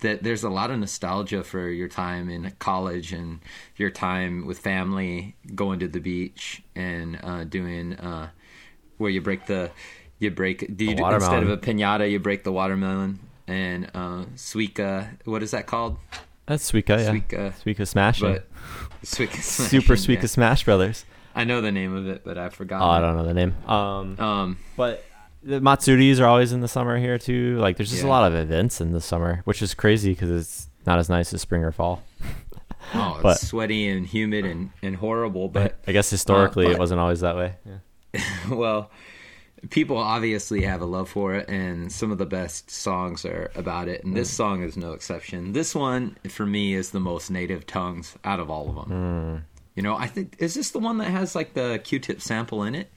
that there's a lot of nostalgia for your time in college and your time with family, going to the beach and uh, doing uh, where you break the you break do you do, instead of a pinata you break the watermelon and uh, suika. What is that called? That's Suika, yeah. Suika. Suika. But Suika *laughs* Super Suika yeah. Smash Brothers. I know the name of it, but I forgot. Oh, I don't know the name. Um, Um, but the Matsuris are always in the summer here too. Like, there's just a lot of events in the summer, which is crazy because it's not as nice as spring or fall. oh, *laughs* it's But- sweaty and humid and, and horrible. But I guess historically Uh, it wasn't always that way. Yeah. *laughs* well, people obviously have a love for it, and some of the best songs are about it. And Mm. this song is no exception. This one, for me, is the most native tongues out of all of them. Mm. You know, I think is this the one that has like the Q-tip sample in it?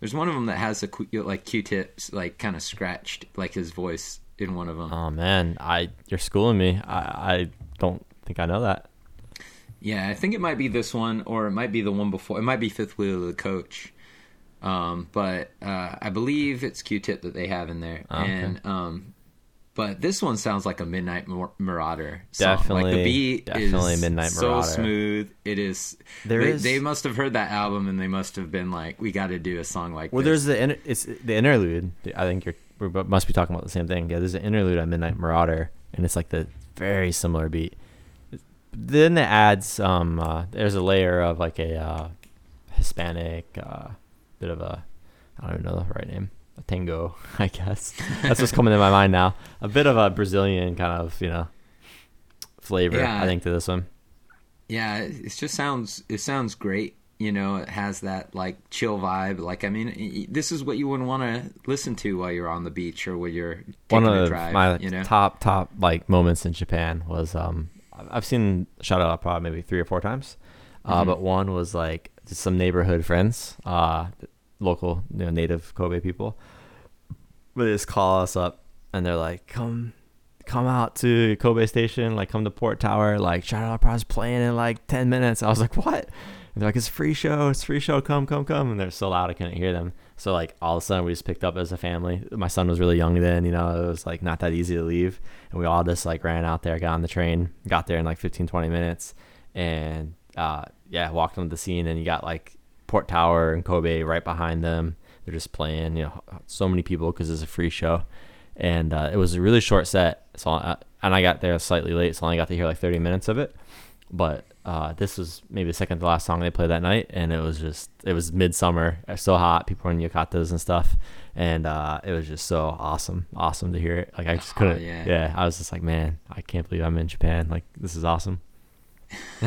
There's one of them that has a like Q-tips like kind of scratched like his voice in one of them. Oh man, I you're schooling me. I I don't think I know that. Yeah, I think it might be this one, or it might be the one before. It might be Fifth Wheel of the Coach. Um, but uh, I believe it's Q-Tip that they have in there, okay. and um, but this one sounds like a Midnight Marauder. Song. like Definitely- the beat definitely is Midnight Marauder. so smooth. It is. There they, is- they must have heard that album, and they must have been like, "We got to do a song like this. Well, this." there's the inter- it's the interlude. I think you're we must be talking about the same thing. Yeah, there's an interlude on Midnight Marauder, and it's like the very similar beat. Then it adds um uh, there's a layer of like a uh, Hispanic uh, bit of a I don't even know the right name tango *laughs* I guess. That's what's coming to my mind now. A bit of a Brazilian kind of you know flavor Yeah. I think to this one. Yeah it just sounds it sounds great you know it has that like chill vibe like i mean this is what you would want to listen to while you're on the beach or when you're taking one of a drive my you know? top top like moments in Japan was um I've seen shout out probably maybe three or four times, Mm-hmm. uh, but one was like just some neighborhood friends, uh, local you know native Kobe people, but they just call us up and they're like come. Come out to Kobe Station, like come to Port Tower, like Scha Dara Parr's playing in like ten minutes. I was like, what? And they're like, it's free show, it's free show, come, come, come. And they're so loud I couldn't hear them. So like all of a sudden we just picked up as a family. My son was really young then, you know, it was like not that easy to leave. And we all just like ran out there, got on the train, got there in like 15, 20 minutes. And uh, yeah, walked onto the scene and you got like Port Tower and Kobe right behind them. They're just playing, you know, so many people because it's a free show. and uh, it was a really short set. So I, and I got there slightly late, so I only got to hear like 30 minutes of it. But uh, this was maybe the second to last song they played that night, and it was just it was midsummer, it was so hot, people were in yukatas and stuff, and uh, it was just so awesome, awesome to hear it. Like I just couldn't, Oh, yeah. yeah, I was just like, man, I can't believe I'm in Japan. Like this is awesome. *laughs* *laughs*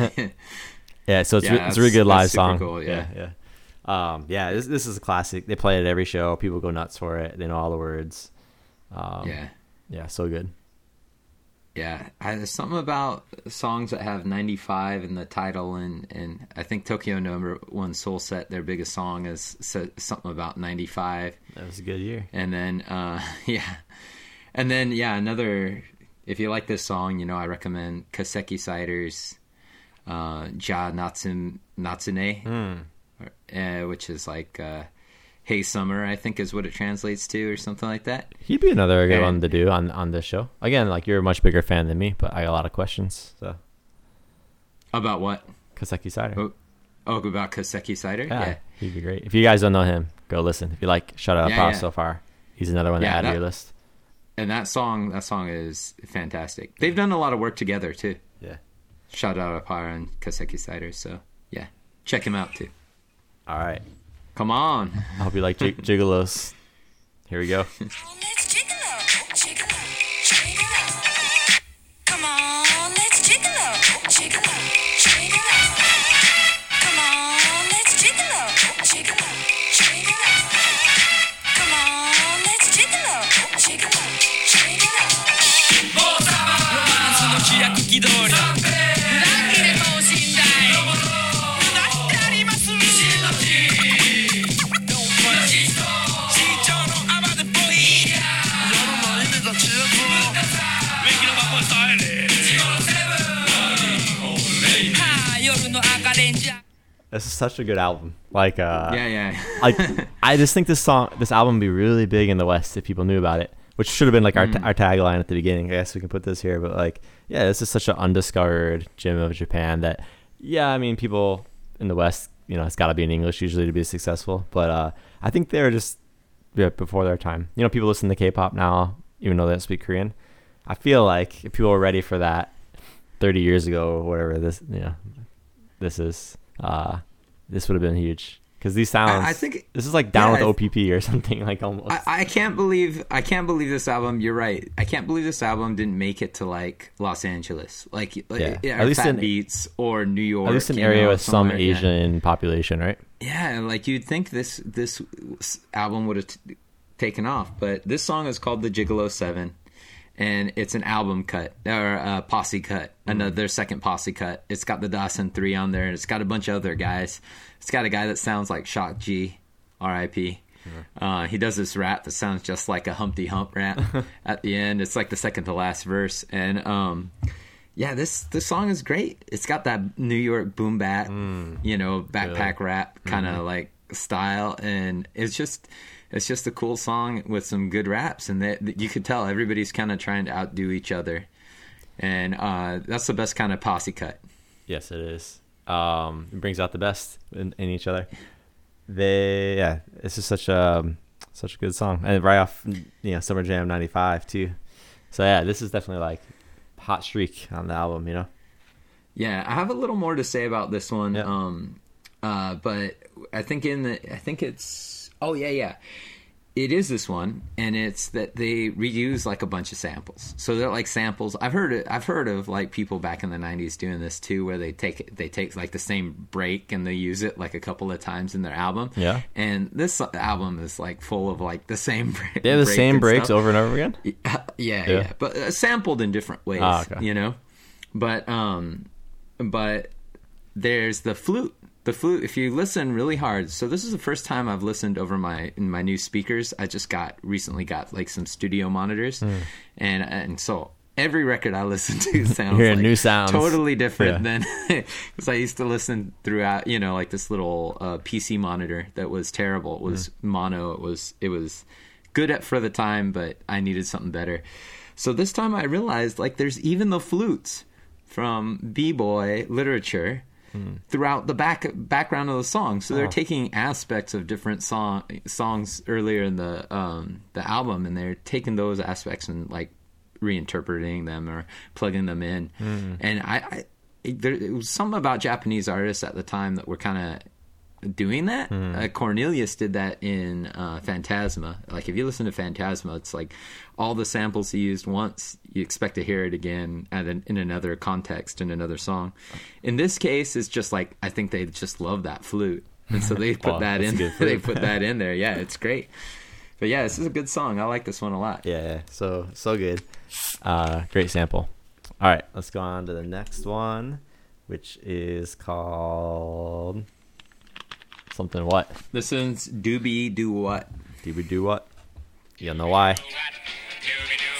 yeah, so it's, Yeah, re- it's a really good live song. cool, yeah. yeah, yeah. Um, yeah, this, this is a classic. They play it at every show. People go nuts for it. They know all the words. Um, yeah. yeah, so good. Yeah, I, there's something about songs that have 95 in the title, and, and I think Tokyo Number One Soul Set, their biggest song, is something about 95. That was a good year. And then, uh, *laughs* yeah. And then, yeah, another, if you like this song, you know, I recommend Kaseki Cider's uh, Ja Natsun, Natsune, uh, which is like uh, Hey Summer, I think is what it translates to, or something like that. He'd be another good And- one to do on on this show. Again, like you're a much bigger fan than me, but I got a lot of questions. So About what? Kaseki Cider. Oh, oh about Kaseki Cider? yeah, yeah. he'd be great. If you guys don't know him, go listen. If you like Shut Up Yeah, yeah. so far, he's another one to add to that- your list. and that song that song is fantastic they've done a lot of work together too Yeah. Scha Dara Parr and Kaseki Cider so yeah check him out too All right. come on I hope you like Jig- Gigolos. Here we go. Let's jiggle This is such a good album. Like, uh, yeah yeah like *laughs* I just think this song, this album, would be really big in the West if people knew about it. Which should have been like our, Mm. our tagline at the beginning. I guess we can put this here, but like, yeah, this is such an undiscovered gem of Japan that, yeah, I mean, people in the West, you know, it's got to be in English usually to be successful. But uh, I think they're just yeah, before their time. You know, people listen to K-pop now, even though they don't speak Korean. I feel like if people were ready for that 30 years ago or whatever this, you know, this is, uh, this would have been huge. Because these sounds, I think- this is like down yeah, with OPP or *laughs* something like almost. I, I can't believe I can't believe this album. You're right. I can't believe this album didn't make it to like Los Angeles, like Yeah. yeah, At least Fat in- Beats or New York. At least an area know, with some somewhere, yeah. Asian population, right? Yeah, like you'd think this this album would have t- taken off, but this song is called the Gigolo Seven, and it's an album cut or a posse cut, another second posse cut. It's got the Dassen Three on there, and it's got a bunch of other guys. It's got a guy that sounds like Shock G, R.I.P. Uh, he does this rap that sounds just like a Humpty Hump rap *laughs* at the end. It's like the second to last verse, and um, yeah, this this song is great. It's got that New York boom bap, you know, backpack rap kind of like style, and it's just it's just a cool song with some good raps, and that you could tell everybody's kind of trying to outdo each other, and uh, that's the best kind of posse cut. Yes, it is. Um, it brings out the best in, in each other. They, yeah, it's just such a such a good song, and right off, you know, Summer Jam '95 too. So yeah, this is definitely like hot streak on the album, you know. Yeah, I have a little more to say about this one. Yeah. Um, uh, but I think in the, I think it's, oh yeah, yeah, it is this one, and it's that they reuse like a bunch of samples. So they're like samples. I've heard it. I've heard of like people back in the '90s doing this too, where they take they take like the same break and they use it like a couple of times in their album. Yeah. And this album is like full of like the same. Break, They have the break same breaks stuff. over and over again. Yeah, yeah, Yeah. but uh, sampled in different ways. Ah, okay. You know, but um, but there's the flute. The flute. If you listen really hard, so this is the first time I've listened over my in my new speakers. I just got recently got like some studio monitors, Hmm. and and so every record I listen to *laughs* sounds like new sounds. totally different Yeah. than *laughs* because I used to listen throughout. You know, like this little uh, PC monitor that was terrible. It was Hmm. mono. It was it was good at for the time, but I needed something better. So this time I realized like there's even the flutes from b-boy literature throughout the back background of the song. So they're Oh. taking aspects of different song songs earlier in the um, the album, and they're taking those aspects and like reinterpreting them or plugging them in. And I, I there it was something about Japanese artists at the time that were kind of doing that. Uh, Cornelius did that in uh, Phantasma. Like if you listen to Phantasma, it's like all the samples he used once, you expect to hear it again at an, in another context in another song. In this case, it's just like I think they just love that flute, and so they *laughs* put Wow, that in. *laughs* they put that *laughs* in there. Yeah, it's great. But yeah, this is a good song. I like this one a lot. Yeah, yeah. So so good. Uh, great sample. All right, let's go on to the next one, which is called Something what? This is Doobie Do What. Doobie Do What? You know why. Doobie Do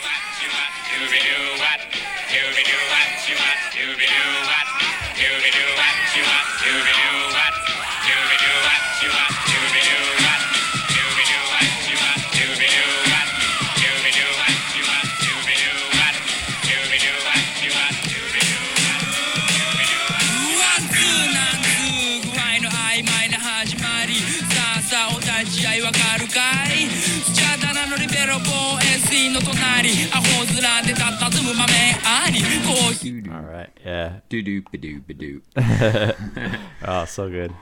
What. Yeah. Doo doo ba doo ba doo. Oh, so good.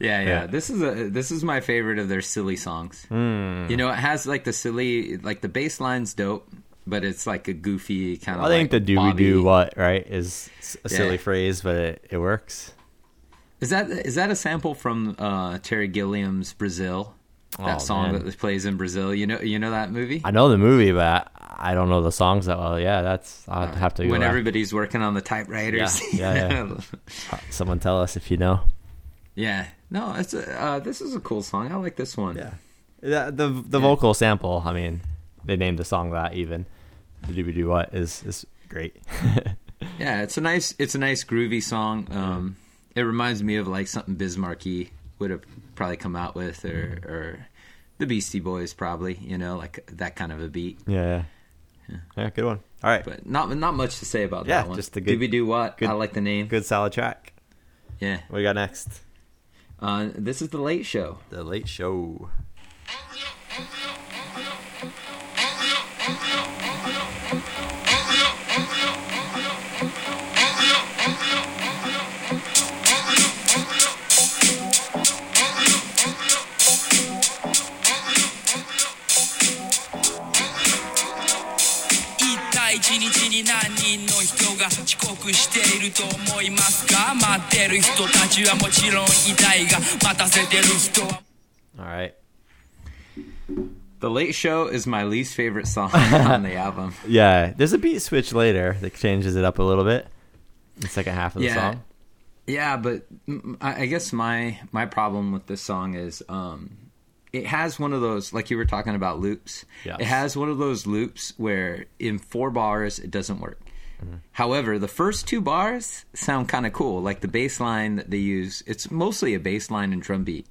Yeah, yeah, Yeah. This is a this is my favorite of their silly songs. You know, it has like the silly, like the bass line's dope, but it's like a goofy kind of. I think like the do we do what right is a silly Yeah. phrase, but it, it works. Is that is that a sample from uh, Terry Gilliam's Brazil? That Oh, song man. that plays in Brazil. You know, you know that movie. I know the movie, but I don't know the songs that well. Yeah, that's I'd have to when everybody's working on the typewriters. Yeah, yeah, *laughs* someone tell us if you know. Yeah. No, it's a, uh, this is a cool song. I like this one. Yeah. The the, the vocal sample. I mean, they named the song that even. The do we do what is is great. *laughs* Yeah, it's a nice it's a nice groovy song. Um, it reminds me of like something Biz Markie would have probably come out with, or or the Beastie Boys probably. You know, like that kind of a beat. yeah, yeah, yeah. Good one. All right, But not not much to say about Yeah, that one. just a good- Doobie do what? good- I like the name. good solid track. Yeah. What we got next? Uh, this is the Late Show. The Late Show. 遅刻していると思いますか待ってる人たちはもちろんいたいが待たせてる人は All right. The Late Show is my least favorite song *laughs* on the album. Yeah, there's a beat switch later that changes it up a little bit. The second half of the Yeah. song. Yeah, but mm, I I guess my my problem with this song is um, it has one of those like you were talking about loops. Yes. It has one of those loops where in four bars it doesn't work. However, the first two bars sound kind of cool. Like the bass line that they use, it's mostly a bass line and drum beat.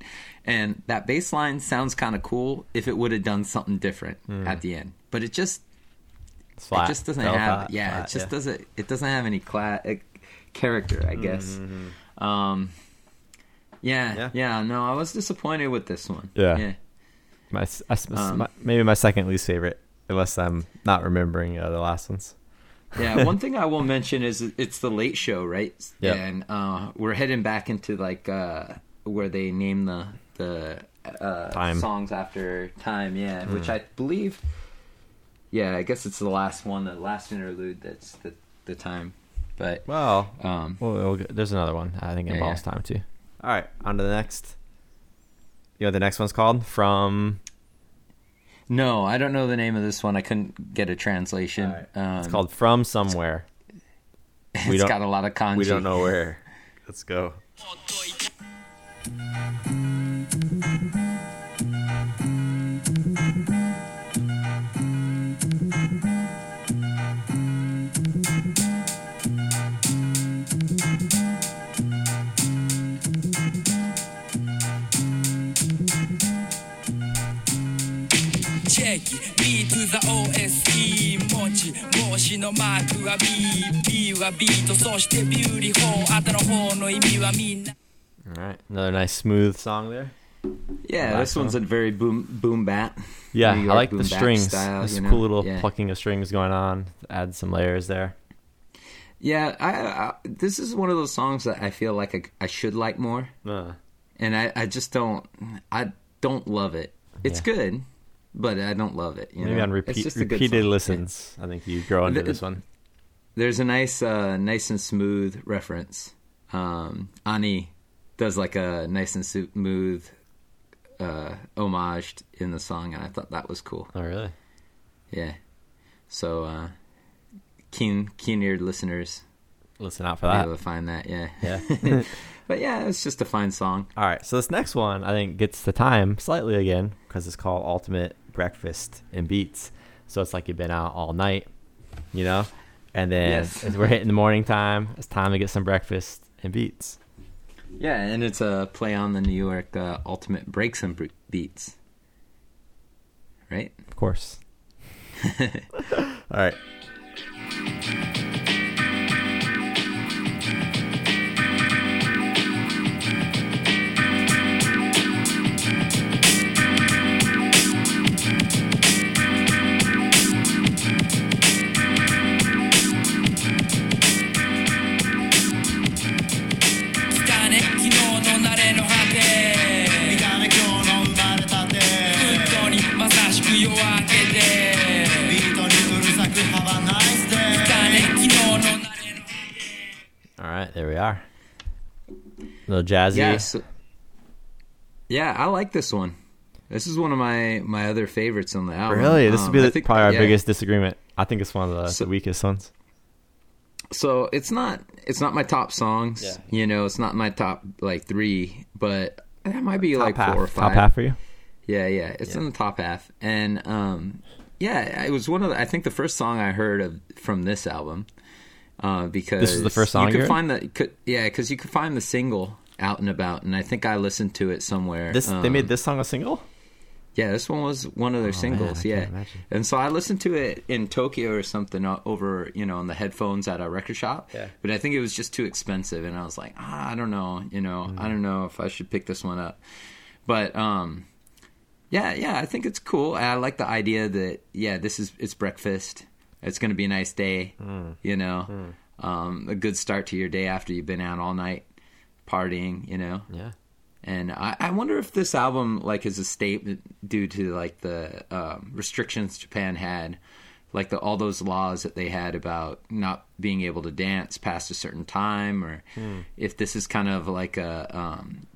And that bass line sounds kind of cool if it would have done something different at the end. But it just, flat. it just doesn't Fell have flat, yeah flat, it just doesn't it doesn't have any cla- uh, character i guess um yeah, Yeah. yeah no i was disappointed with this one Yeah. yeah My, I Um, my- maybe my second least favorite, unless I'm not remembering uh, the last ones. Yeah one thing i will mention is it's the late show right Yeah. and uh we're heading back into like uh where they name the the uh songs after time yeah which i believe yeah i guess it's the last one the last interlude that's the the time but Well, um well, we'll there's another one. I think it Yeah, involves yeah. time too. All right, on to the next. You know the next one's called? From No, I don't know the name of this one. I couldn't get a translation. Um, it's called From Somewhere. *laughs* it's we don't- got a lot of kanji. We don't know where. Let's go. 星のマークは B B はビートそしてビューティフォー後の方の意味はみんな All right, another nice smooth song there. Yeah, Last this one's a very boom boom bat. Yeah, New I York like the boom bap strings. style, There's you know? cool little Yeah. plucking of strings going on. Add some layers there. Yeah, I, I this is one of those songs that I feel like I, I should like more, Uh, and I, I just don't. I don't love it. It's Yeah. good, but I don't love it. You maybe know? on It's repeat, just repeated listens, I think you grow into The- this one. There's a nice, uh, nice and smooth reference. Um, Ani does like a nice and smooth uh, homage in the song, and I thought that was cool. Oh, really? Yeah. So uh, keen, keen-eared listeners Listen out for be that. able to find that. Yeah. Yeah. *laughs* *laughs* But yeah, it's just a fine song. All right, so this next one I think gets the time slightly again because it's called Ultimate Breakfast and Beats. So it's like you've been out all night, you know, and then Yes. as we're hitting the morning time. It's time to get some breakfast and beats. Yeah, and it's a play on the New York uh, Ultimate Breaks and Bre- Beats. Right? Of course. *laughs* all right. Right, there we are. A little jazzy. Yeah. So, yeah, I like this one. This is one of my my other favorites on the album. Really? This Um, would be I the, think- probably our yeah. biggest disagreement. I think it's one of the, So- the weakest ones. So it's not it's not my top songs. Yeah. You know, it's not my top like three, but that might be Top like half. four or five. Top five. half for you? Yeah, yeah, it's in the top half, and um, yeah, it was one of the, I think the first song I heard of from this album, uh, because This is the first song you could find the could, yeah, because you could find the single out and about, and I think I listened to it somewhere. This they um, made this song a single. yeah, this one was one of their Oh, singles. I yeah, and so I listened to it in Tokyo or something over, you know, on the headphones at a record shop. Yeah. But I think it was just too expensive, and I was like, ah, I don't know, you know, Mm-hmm. I don't know if I should pick this one up. But um, yeah, yeah, I think it's cool. I like the idea that yeah, this is it's breakfast. It's going to be a nice day, Mm. you know, um, a good start to your day after you've been out all night partying, you know. Yeah. And I, I wonder if this album like is a statement due to like the um, restrictions Japan had, like the all those laws that they had about not being able to dance past a certain time, or if this is kind of like a um,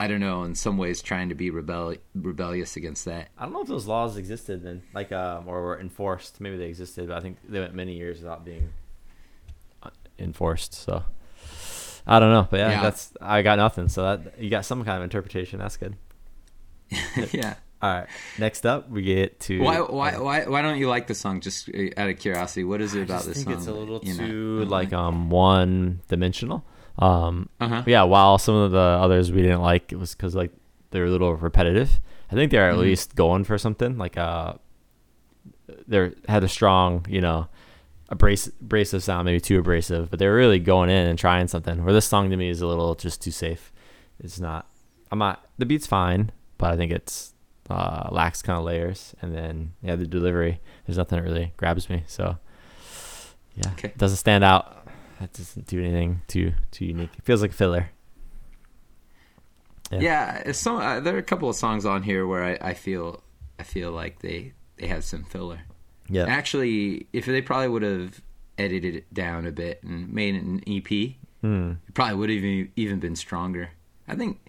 I don't know, in some ways trying to be rebel rebellious against that. I don't know if those laws existed then, like um, or were enforced. Maybe they existed, but I think they went many years without being uh, enforced. So I don't know, but yeah, Yeah. that's I got nothing. So that you got some kind of interpretation. That's good. *laughs* yeah. All right, next up we get to Why, why, why, why don't you like the song? Just uh, out of curiosity, what is it I about this think song? it's a little that, you know, too don't like um one dimensional. Um, Uh-huh. yeah. While some of the others we didn't like, it was because like they're a little repetitive. I think they're at Mhm. least going for something like uh, they had a strong you know abrasive abrasive sound, maybe too abrasive, but they were really going in and trying something. Where this song to me is a little just too safe. It's not. I'm not. The beat's fine, but I think it's uh, lacks kind of layers, and then yeah, the delivery. There's nothing that really grabs me. So yeah, Okay. it doesn't stand out. It doesn't do anything too too unique. It feels like filler. Yeah. Yeah, some uh, there are a couple of songs on here where I, I feel I feel like they they have some filler. Yeah. Actually, if they probably would have edited it down a bit and made it an EP, Hmm. it probably would have even, even been stronger. I think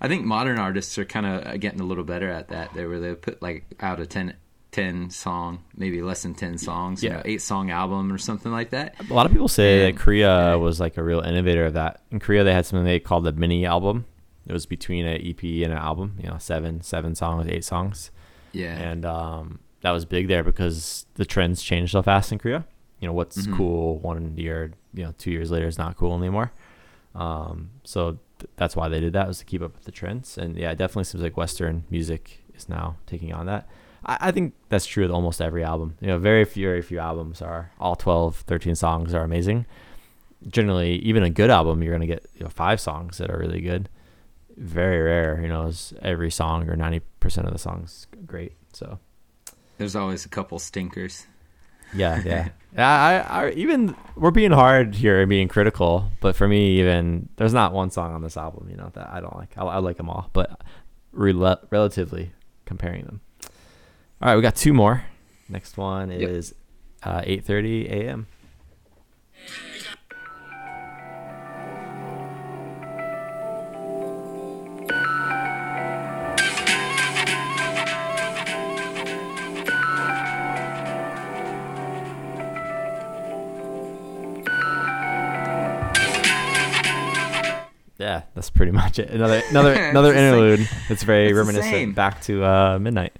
I think modern artists are kind of getting a little better at that. They where they put like out a 10, 10 song, maybe less than ten songs, you Yeah. know, eight song album or something like that. A lot of people say And- that Korea yeah. was like a real innovator of that. In Korea, they had something they called the mini album. It was between an EP and an album. You know, seven seven songs, eight songs, Yeah, and um, that was big there because the trends changed so fast in Korea. You know, what's Mm-hmm. cool one year, you know, two years later is not cool anymore. Um, so th- that's why they did that was to keep up with the trends. And yeah, it definitely seems like Western music is now taking on that. I, I think that's true with almost every album. You know, very few, very few albums are all 12, 13 songs are amazing. Generally, even a good album, you're gonna get you know, five songs that are really good. Very rare, you know, is every song or ninety percent of the songs great. So There's always a couple stinkers. yeah, *laughs* yeah. Yeah, I, I even we're being hard here and being critical, but for me, even there's not one song on this album, you know, that I don't like. I, I like them all, but rel- relatively comparing them. All right, we got two more. Next one Yep. is uh, 8:30 a.m. Yeah, that's pretty much it. Another another *laughs* another It's the same. interlude. It's very reminiscent back to uh, midnight.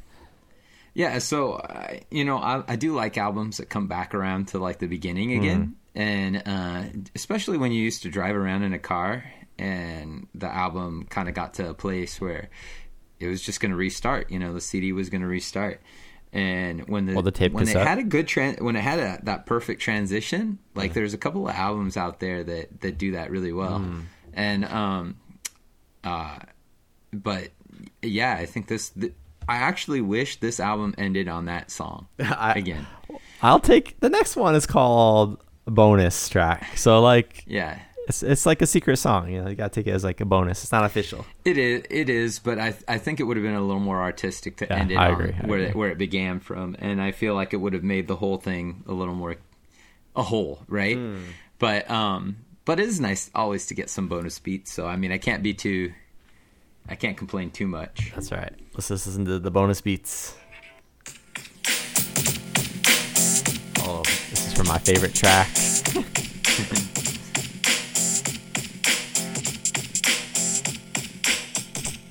Yeah, so uh, you know, I, I do like albums that come back around to like the beginning again, and uh, especially when you used to drive around in a car and the album kind of got to a place where it was just going to restart. You know, the CD was going to restart, and when the, Well, the tape when it had a good tran- when it had a, that perfect transition, like there's a couple of albums out there that that do that really well, Hmm. and um, uh, but yeah, I think this. Th- I actually wish this album ended on that song *laughs* I- again. I'll take the next one is called bonus track. So like Yeah, it's it's like a secret song, you know, you gotta take it as like a bonus. It's not official. it is. It is, but I I think it would have been a little more artistic to Yeah, end it I on I where agree. It, where it began from, and I feel like it would have made the whole thing a little more a whole, right? Hmm. But um, but it is nice always to get some bonus beats. So I mean, I can't be too. I can't complain too much. That's right. Let's just listen to the bonus beats. Oh, this is from my favorite track. *laughs*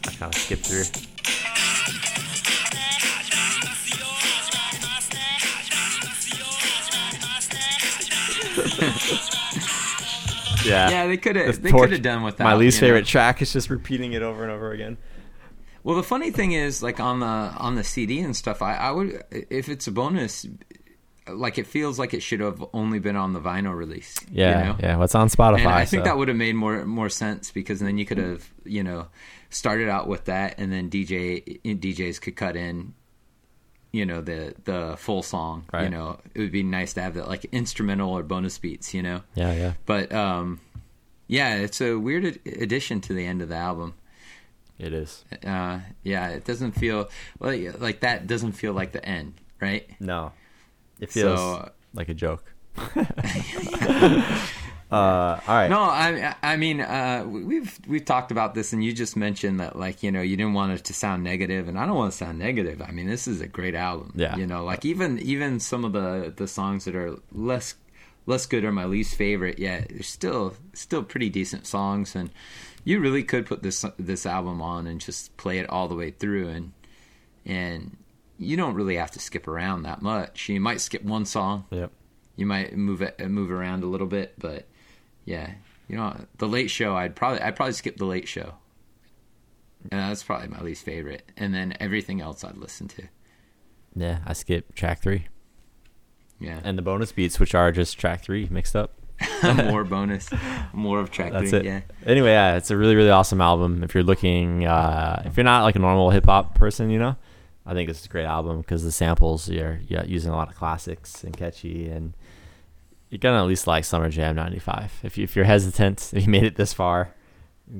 I kind of skipped through. *laughs* yeah. Yeah, they could have. They could have done with that. My least you know? favorite track is just repeating it over and over again. Well, the funny thing is, like on the on the CD and stuff, I, I would if it's a bonus, like it feels like it should have only been on the vinyl release. you Yeah, know? yeah. What's on Spotify? And I think so- that would have made more more sense because then you could have you know started out with that, and then DJ DJs could cut in, you know the the full song. You know, it would be nice to have that like instrumental or bonus beats. You know, Yeah, yeah. but um, yeah, it's a weird ad- addition to the end of the album. It is. Uh, yeah, it doesn't feel like like that. Doesn't feel like the end, right? No, it feels So- like a joke. *laughs* *laughs* uh, all right. No, I I mean uh, we- we've we've talked about this, and you just mentioned that like you know you didn't want it to sound negative, and I don't want to sound negative. I mean this is a great album. Yeah. you know, like even even some of the the songs that are less less good are my least favorite. Yet they're still still pretty decent songs, and you really could put this this album on and just play it all the way through, and and you don't really have to skip around that much. You might skip one song, Yep. you might move it move around a little bit, but yeah, you know, the late show. I'd probably I'd probably skip the late show, and that's probably my least favorite. And then everything else I'd listen to. Yeah, I skip track three Yeah, and the bonus beats, which are just track three mixed up. *laughs* more *laughs* bonus, more of track That's three. it. Yeah, Anyway, yeah, it's a really, really awesome album. If you're looking, uh, if you're not like a normal hip hop person, you know, I think it's a great album because the samples you're yeah, using a lot of classics and catchy, and you're gonna at least like Summer Jam '95. If you, if you're hesitant, *laughs* if you made it this far,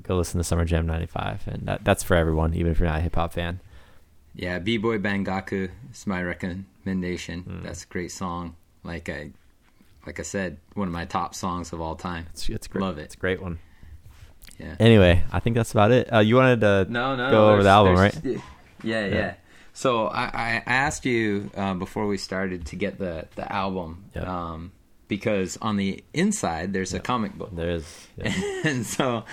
go listen to Summer Jam '95, and that that's for everyone, even if you're not a hip hop fan. yeah. B Boy Bungaku is my recommendation. Hmm. That's a great song. Like I, like I said, one of my top songs of all time. It's it's great. Love it. It's a great one. Yeah. Anyway, I think that's about it. Uh, you wanted to No, no. go over the album, right? *laughs* there's- Yeah, yeah. So I, I asked you uh, before we started to get the the album, Yep. um, because on the inside there's a comic book, There is. Yeah. *laughs* and so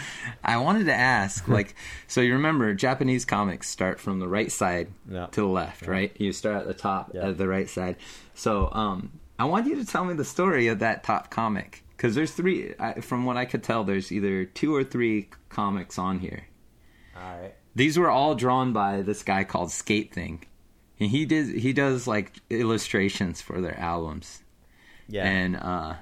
I wanted to ask, like, so you remember Japanese comics start from the right side Yeah. to the left, right? You start at the top Yeah. at the right side. So um, I want you to tell me the story of that top comic, because there's three. I, from what I could tell, there's either two or three comics on here. All right. These were all drawn by this guy called Skate Thing. And he did he does like illustrations for their albums. Yeah. And uh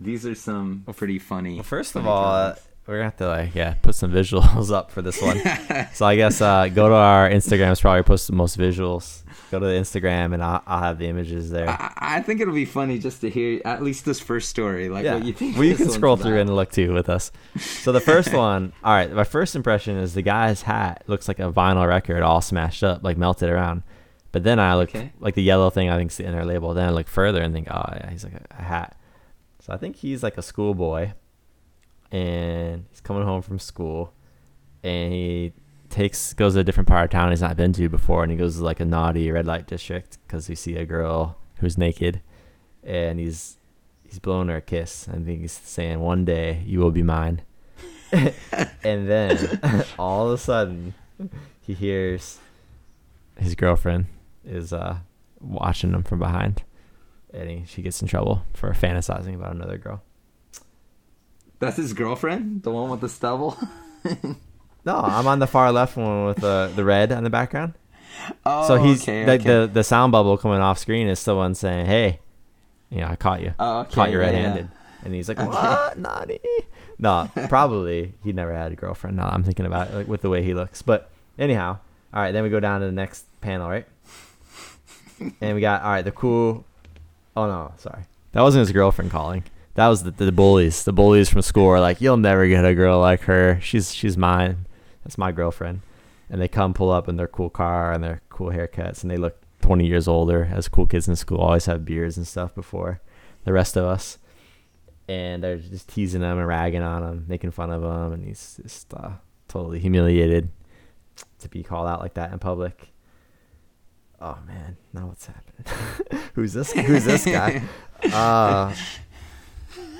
these are some pretty funny. Well, first of all, uh, we're gonna have to like yeah put some visuals *laughs* up for this one. *laughs* so I guess uh, go to our Instagrams. Probably post the most visuals. Go to the Instagram and I'll, I'll have the images there. I, I think it'll be funny just to hear at least this first story, like yeah. what you think. well, you can scroll through about. and look too with us. So the first *laughs* one, all right. My first impression is the guy's hat looks like a vinyl record, all smashed up, like melted around. But then I look Okay. like the yellow thing. I think is the inner label. Then I look further and think, oh yeah, he's like a, hat. So I think he's like a schoolboy, and he's coming home from school, and he takes goes to a different part of town he's not been to before, and he goes to like a naughty red light district because we see a girl who's naked, and he's he's blowing her a kiss. I think he's saying, "One day you will be mine." *laughs* and then *laughs* all of a sudden, he hears his girlfriend is uh, watching him from behind, and he, she gets in trouble for fantasizing about another girl. That's his girlfriend, the one with the stubble. *laughs* No, I'm on the far left one with the the red on the background. oh, so he's okay, like okay. the the sound bubble coming off screen is still one saying, "Hey, you know, I caught you, Oh, okay, caught you red-handed," and he's like, "What, naughty?" No, probably he never had a girlfriend. Now I'm thinking about it, like with the way he looks. But anyhow, all right, then we go down to the next panel, right? And we got all right, the cool. Oh no, sorry, that wasn't his girlfriend calling. That was the, the bullies. The bullies from school are like, "You'll never get a girl like her. She's she's mine. That's my girlfriend." And they come pull up in their cool car and their cool haircuts, and they look 20 years older as cool kids in school. Always have beards and stuff before the rest of us. And they're just teasing him and ragging on him, making fun of him, and he's just uh, totally humiliated to be called out like that in public. Oh man, now what's happening? *laughs* who's this? Who's this guy? *laughs* Uh,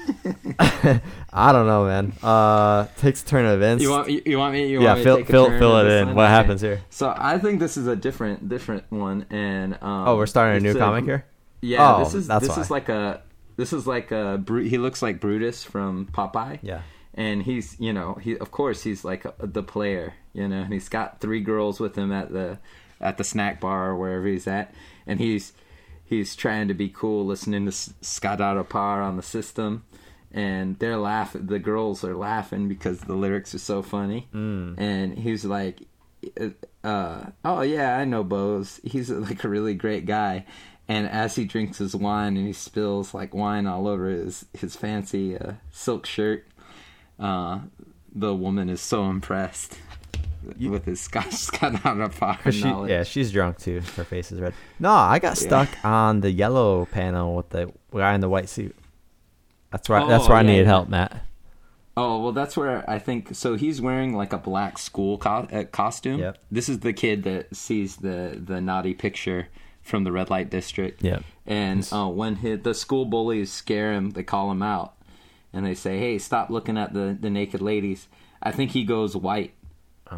*laughs* I don't know, man. Uh, takes a turn of events. You want you, you want me? You yeah, want me fill to take a fill turn fill it in. one? What Okay. happens here? So I think this is a different different one, and um, Oh, we're starting a new it's comic here. Yeah, Oh, this is that's this why. is like a this is like a he looks like Brutus from Popeye. Yeah. and he's you know he of course he's like a, the player, you know, and he's got three girls with him at the at the snack bar or wherever he's at, and he's he's trying to be cool, listening to S- Scott Par on the system. And they're laughing. The girls are laughing because the lyrics are so funny. Mm. And he's like, uh, oh yeah, I know Bose. He's like a really great guy. And as he drinks his wine and he spills like wine all over his his fancy uh, silk shirt, uh, the woman is so impressed with his Scott Scott out of pocket She, knowledge. yeah, she's drunk too. Her face is red. No, I got stuck on the yellow panel with the guy in the white suit. That's where that's Oh, where I yeah, needed help, Matt. Oh well, that's where I think. So he's wearing like a black school co- uh, costume. Yep. This is the kid that sees the the naughty picture from the red light district. Yep. And uh, when the school bullies scare him, they call him out, and they say, "Hey, stop looking at the the naked ladies." I think he goes white,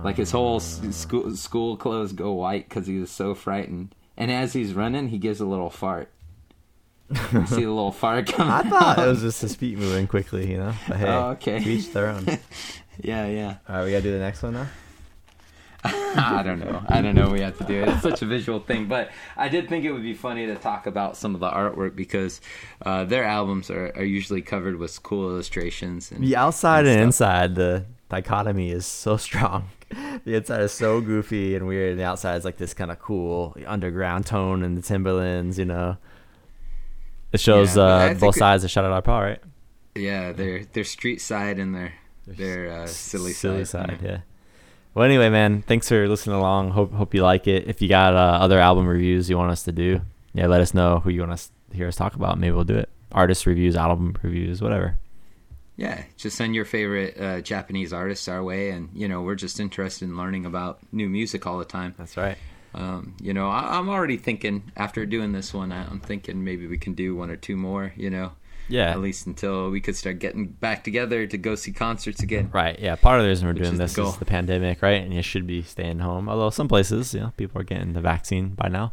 like his whole school school clothes go white because he was so frightened. And as he's running, he gives a little fart. You see the little *laughs* fart coming. I thought it was just his feet moving quickly, you know. But hey, Oh, okay. each their own. *laughs* Yeah, yeah. All right, we gotta do the next one now. *laughs* I don't know. I don't know. We have to do it. It's such a visual thing, but I did think it would be funny to talk about some of the artwork because uh, their albums are, are usually covered with cool illustrations. And, The outside and, and inside, the dichotomy is so strong. *laughs* The inside is so goofy and weird, and the outside is like this kind of cool underground tone and the Timberlands, you know. It shows Yeah, uh, both sides of Scha Dara Parr, right? Yeah, their their street side and their their uh, silly, silly side. side, yeah. Well, anyway, man, thanks for listening along. Hope hope you like it. If you got uh, other album reviews you want us to do, yeah, let us know who you want us to hear us talk about. Maybe we'll do it. Artist reviews, album reviews, whatever. Yeah, just send your favorite uh, Japanese artists our way, and you know we're just interested in learning about new music all the time. That's right. Um, you know, I, I'm already thinking after doing this one, I, I'm thinking maybe we can do one or two more. You know, Yeah. at least until we could start getting back together to go see concerts again. Right. Yeah. Part of the reason we're doing is the this goal. is the pandemic, right? And you should be staying home. Although some places, you know, people are getting the vaccine by now.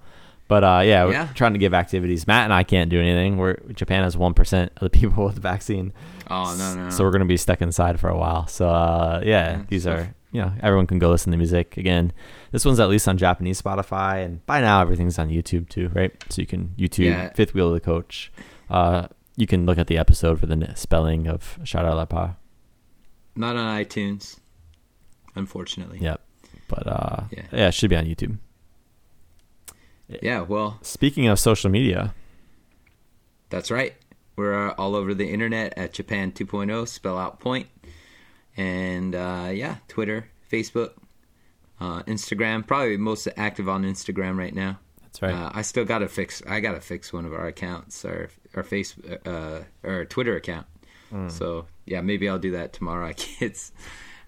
But uh, yeah, we're Yeah. trying to give activities. Matt and I can't do anything. We're Japan has one percent of the *laughs* people with the vaccine. Oh no, no, no. So we're gonna be stuck inside for a while. So uh, yeah, Yeah, these are you know everyone can go listen to music again. This one's at least on Japanese Spotify, and by now everything's on YouTube too, right? So you can YouTube Yeah. Fifth Wheel of the Coach. Uh, you can look at the episode for the spelling of Scha Dara Parr. Not on iTunes, unfortunately. Yep. But uh, Yeah. yeah, it should be on YouTube. Yeah, well, Speaking of social media, that's right. We're uh, all over the internet at Japan 2.0, spell out point. And uh, yeah, Twitter, Facebook, uh, Instagram. Probably most active on Instagram right now. that's right. Uh, I still gotta fix. I gotta fix one of our accounts, our our face, uh, our Twitter account. Hmm. So yeah, maybe I'll do that tomorrow. *laughs* I it's,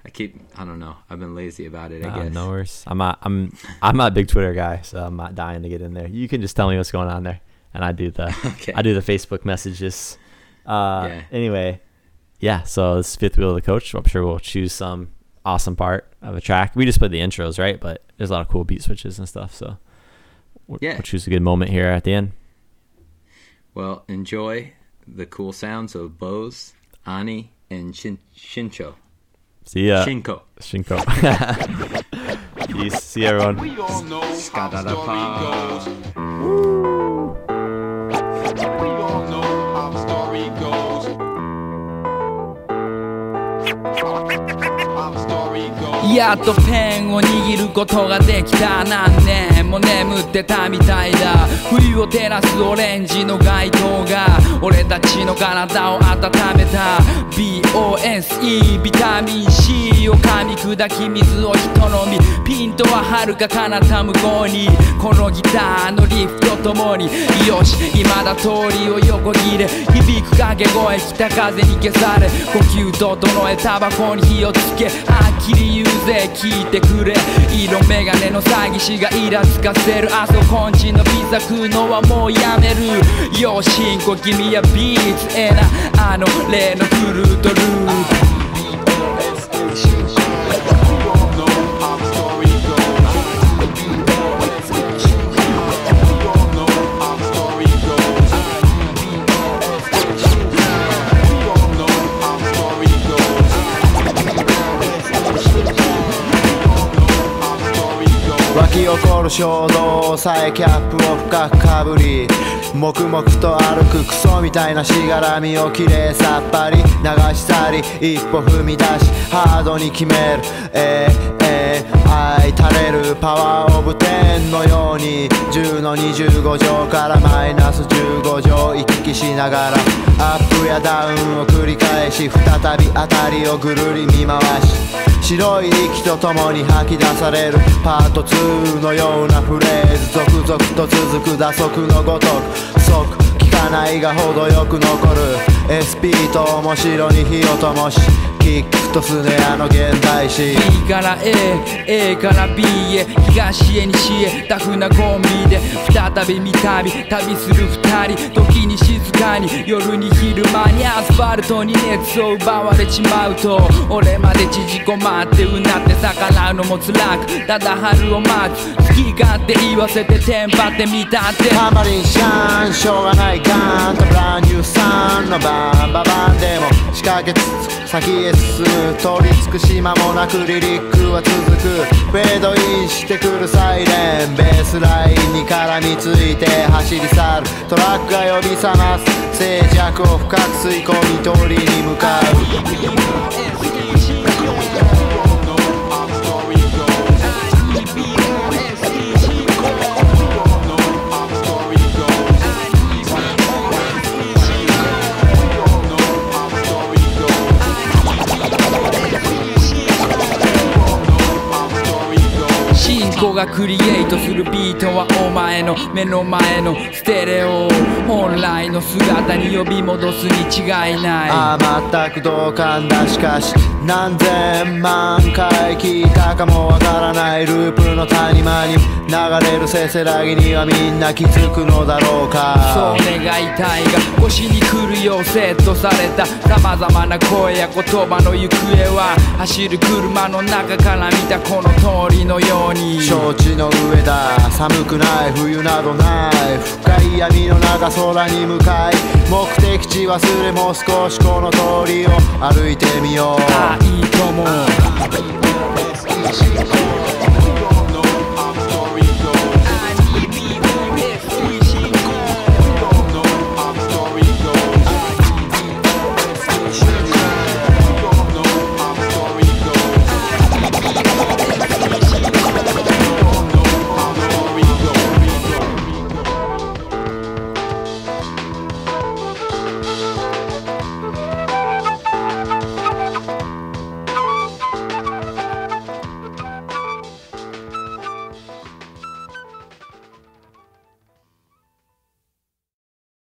I keep. I don't know. I've been lazy about it. I Uh, guess. no worries. I'm not. I'm. I'm not a big Twitter guy, so I'm not dying to get in there. You can just tell me what's going on there, and I do the. *laughs* Okay. I do the Facebook messages. Uh, Yeah. Anyway, yeah. So this fifth wheel of the coach. I'm sure we'll choose some awesome part of a track. We just played the intros, right? But there's a lot of cool beat switches and stuff. So we'll, Yeah. we'll choose a good moment here at the end. Well, enjoy the cool sounds of Bose, Ani, and Shin- Shinco. See ya. Shinco. Shinco. *laughs* Peace. See everyone. We all know how story goes. We all know how story goes. How story goes. やっとペンを握ることができた何年も眠ってたみたいだ。冬を照らすオレンジの街灯が俺たちの体を温めた。BOSE ビタミン C を噛み砕き水をひと飲み。ピントは遥か彼方向こうに。このギターのリフとともに。よし今だ通りを横切れ。響く掛け声北風に消され。呼吸整えタバコに火をつけ。はっきり言うぜ聞いてくれ。色眼鏡の詐欺師がイラつかせる。あそこんちのピザ食うのはもうやめる。よしんこ君やビーツえな。あの例のフルートルー。プ湧き起こる衝動さえキャップを深くかぶり黙々と歩くクソみたいなしがらみをきれいさっぱり流し去り一歩踏み出しハードに決める。えー、えー、愛垂れるパワーオブ10のように10の25乗からマイナス15乗行き来しながらアップやダウンを繰り返し再び当たりをぐるり見回し白い息とともに吐き出される。パート2のようなフレーズ続々と続く打足のごとく即効かないが程よく残る。SP と面白に火を灯しキックとスネアの現代詩 B から A、A から B へ。東へ西へ。タフなコンビで再び見旅旅する二人。時に静かに夜に昼間にアスファルトに熱を奪われちまうと。俺まで縮こまってうなって逆らうのも辛くただ春を待つ。好き勝手言わせてテンパってみたって。タンバリンシャンしょうがないガンとブランニューサンのバンババンでも仕掛けつつ先へ進む。取り尽くし間もなくリリックは続く。フェードインしてくるサイレン。ベースラインに絡みついて走り去る。トラックが呼び覚ます。静寂を深く吸い込み通りに向かう。がクリエイトするビートはお前の目の前のステレオ本来の姿に呼び戻すに違いない。ああ全く同感だ。しかし何千万回聞いたかもわからないループの谷間に流れるせせらぎにはみんな気づくのだろうそうか願いたいが腰に来るようセットされた様々な声や言葉の行方は走る車の中から見たこの通りのように承知の上だ。寒くない冬などない。深い闇の中空に向かい。目的地忘れも少しこの通りを歩いてみよう。あいいとも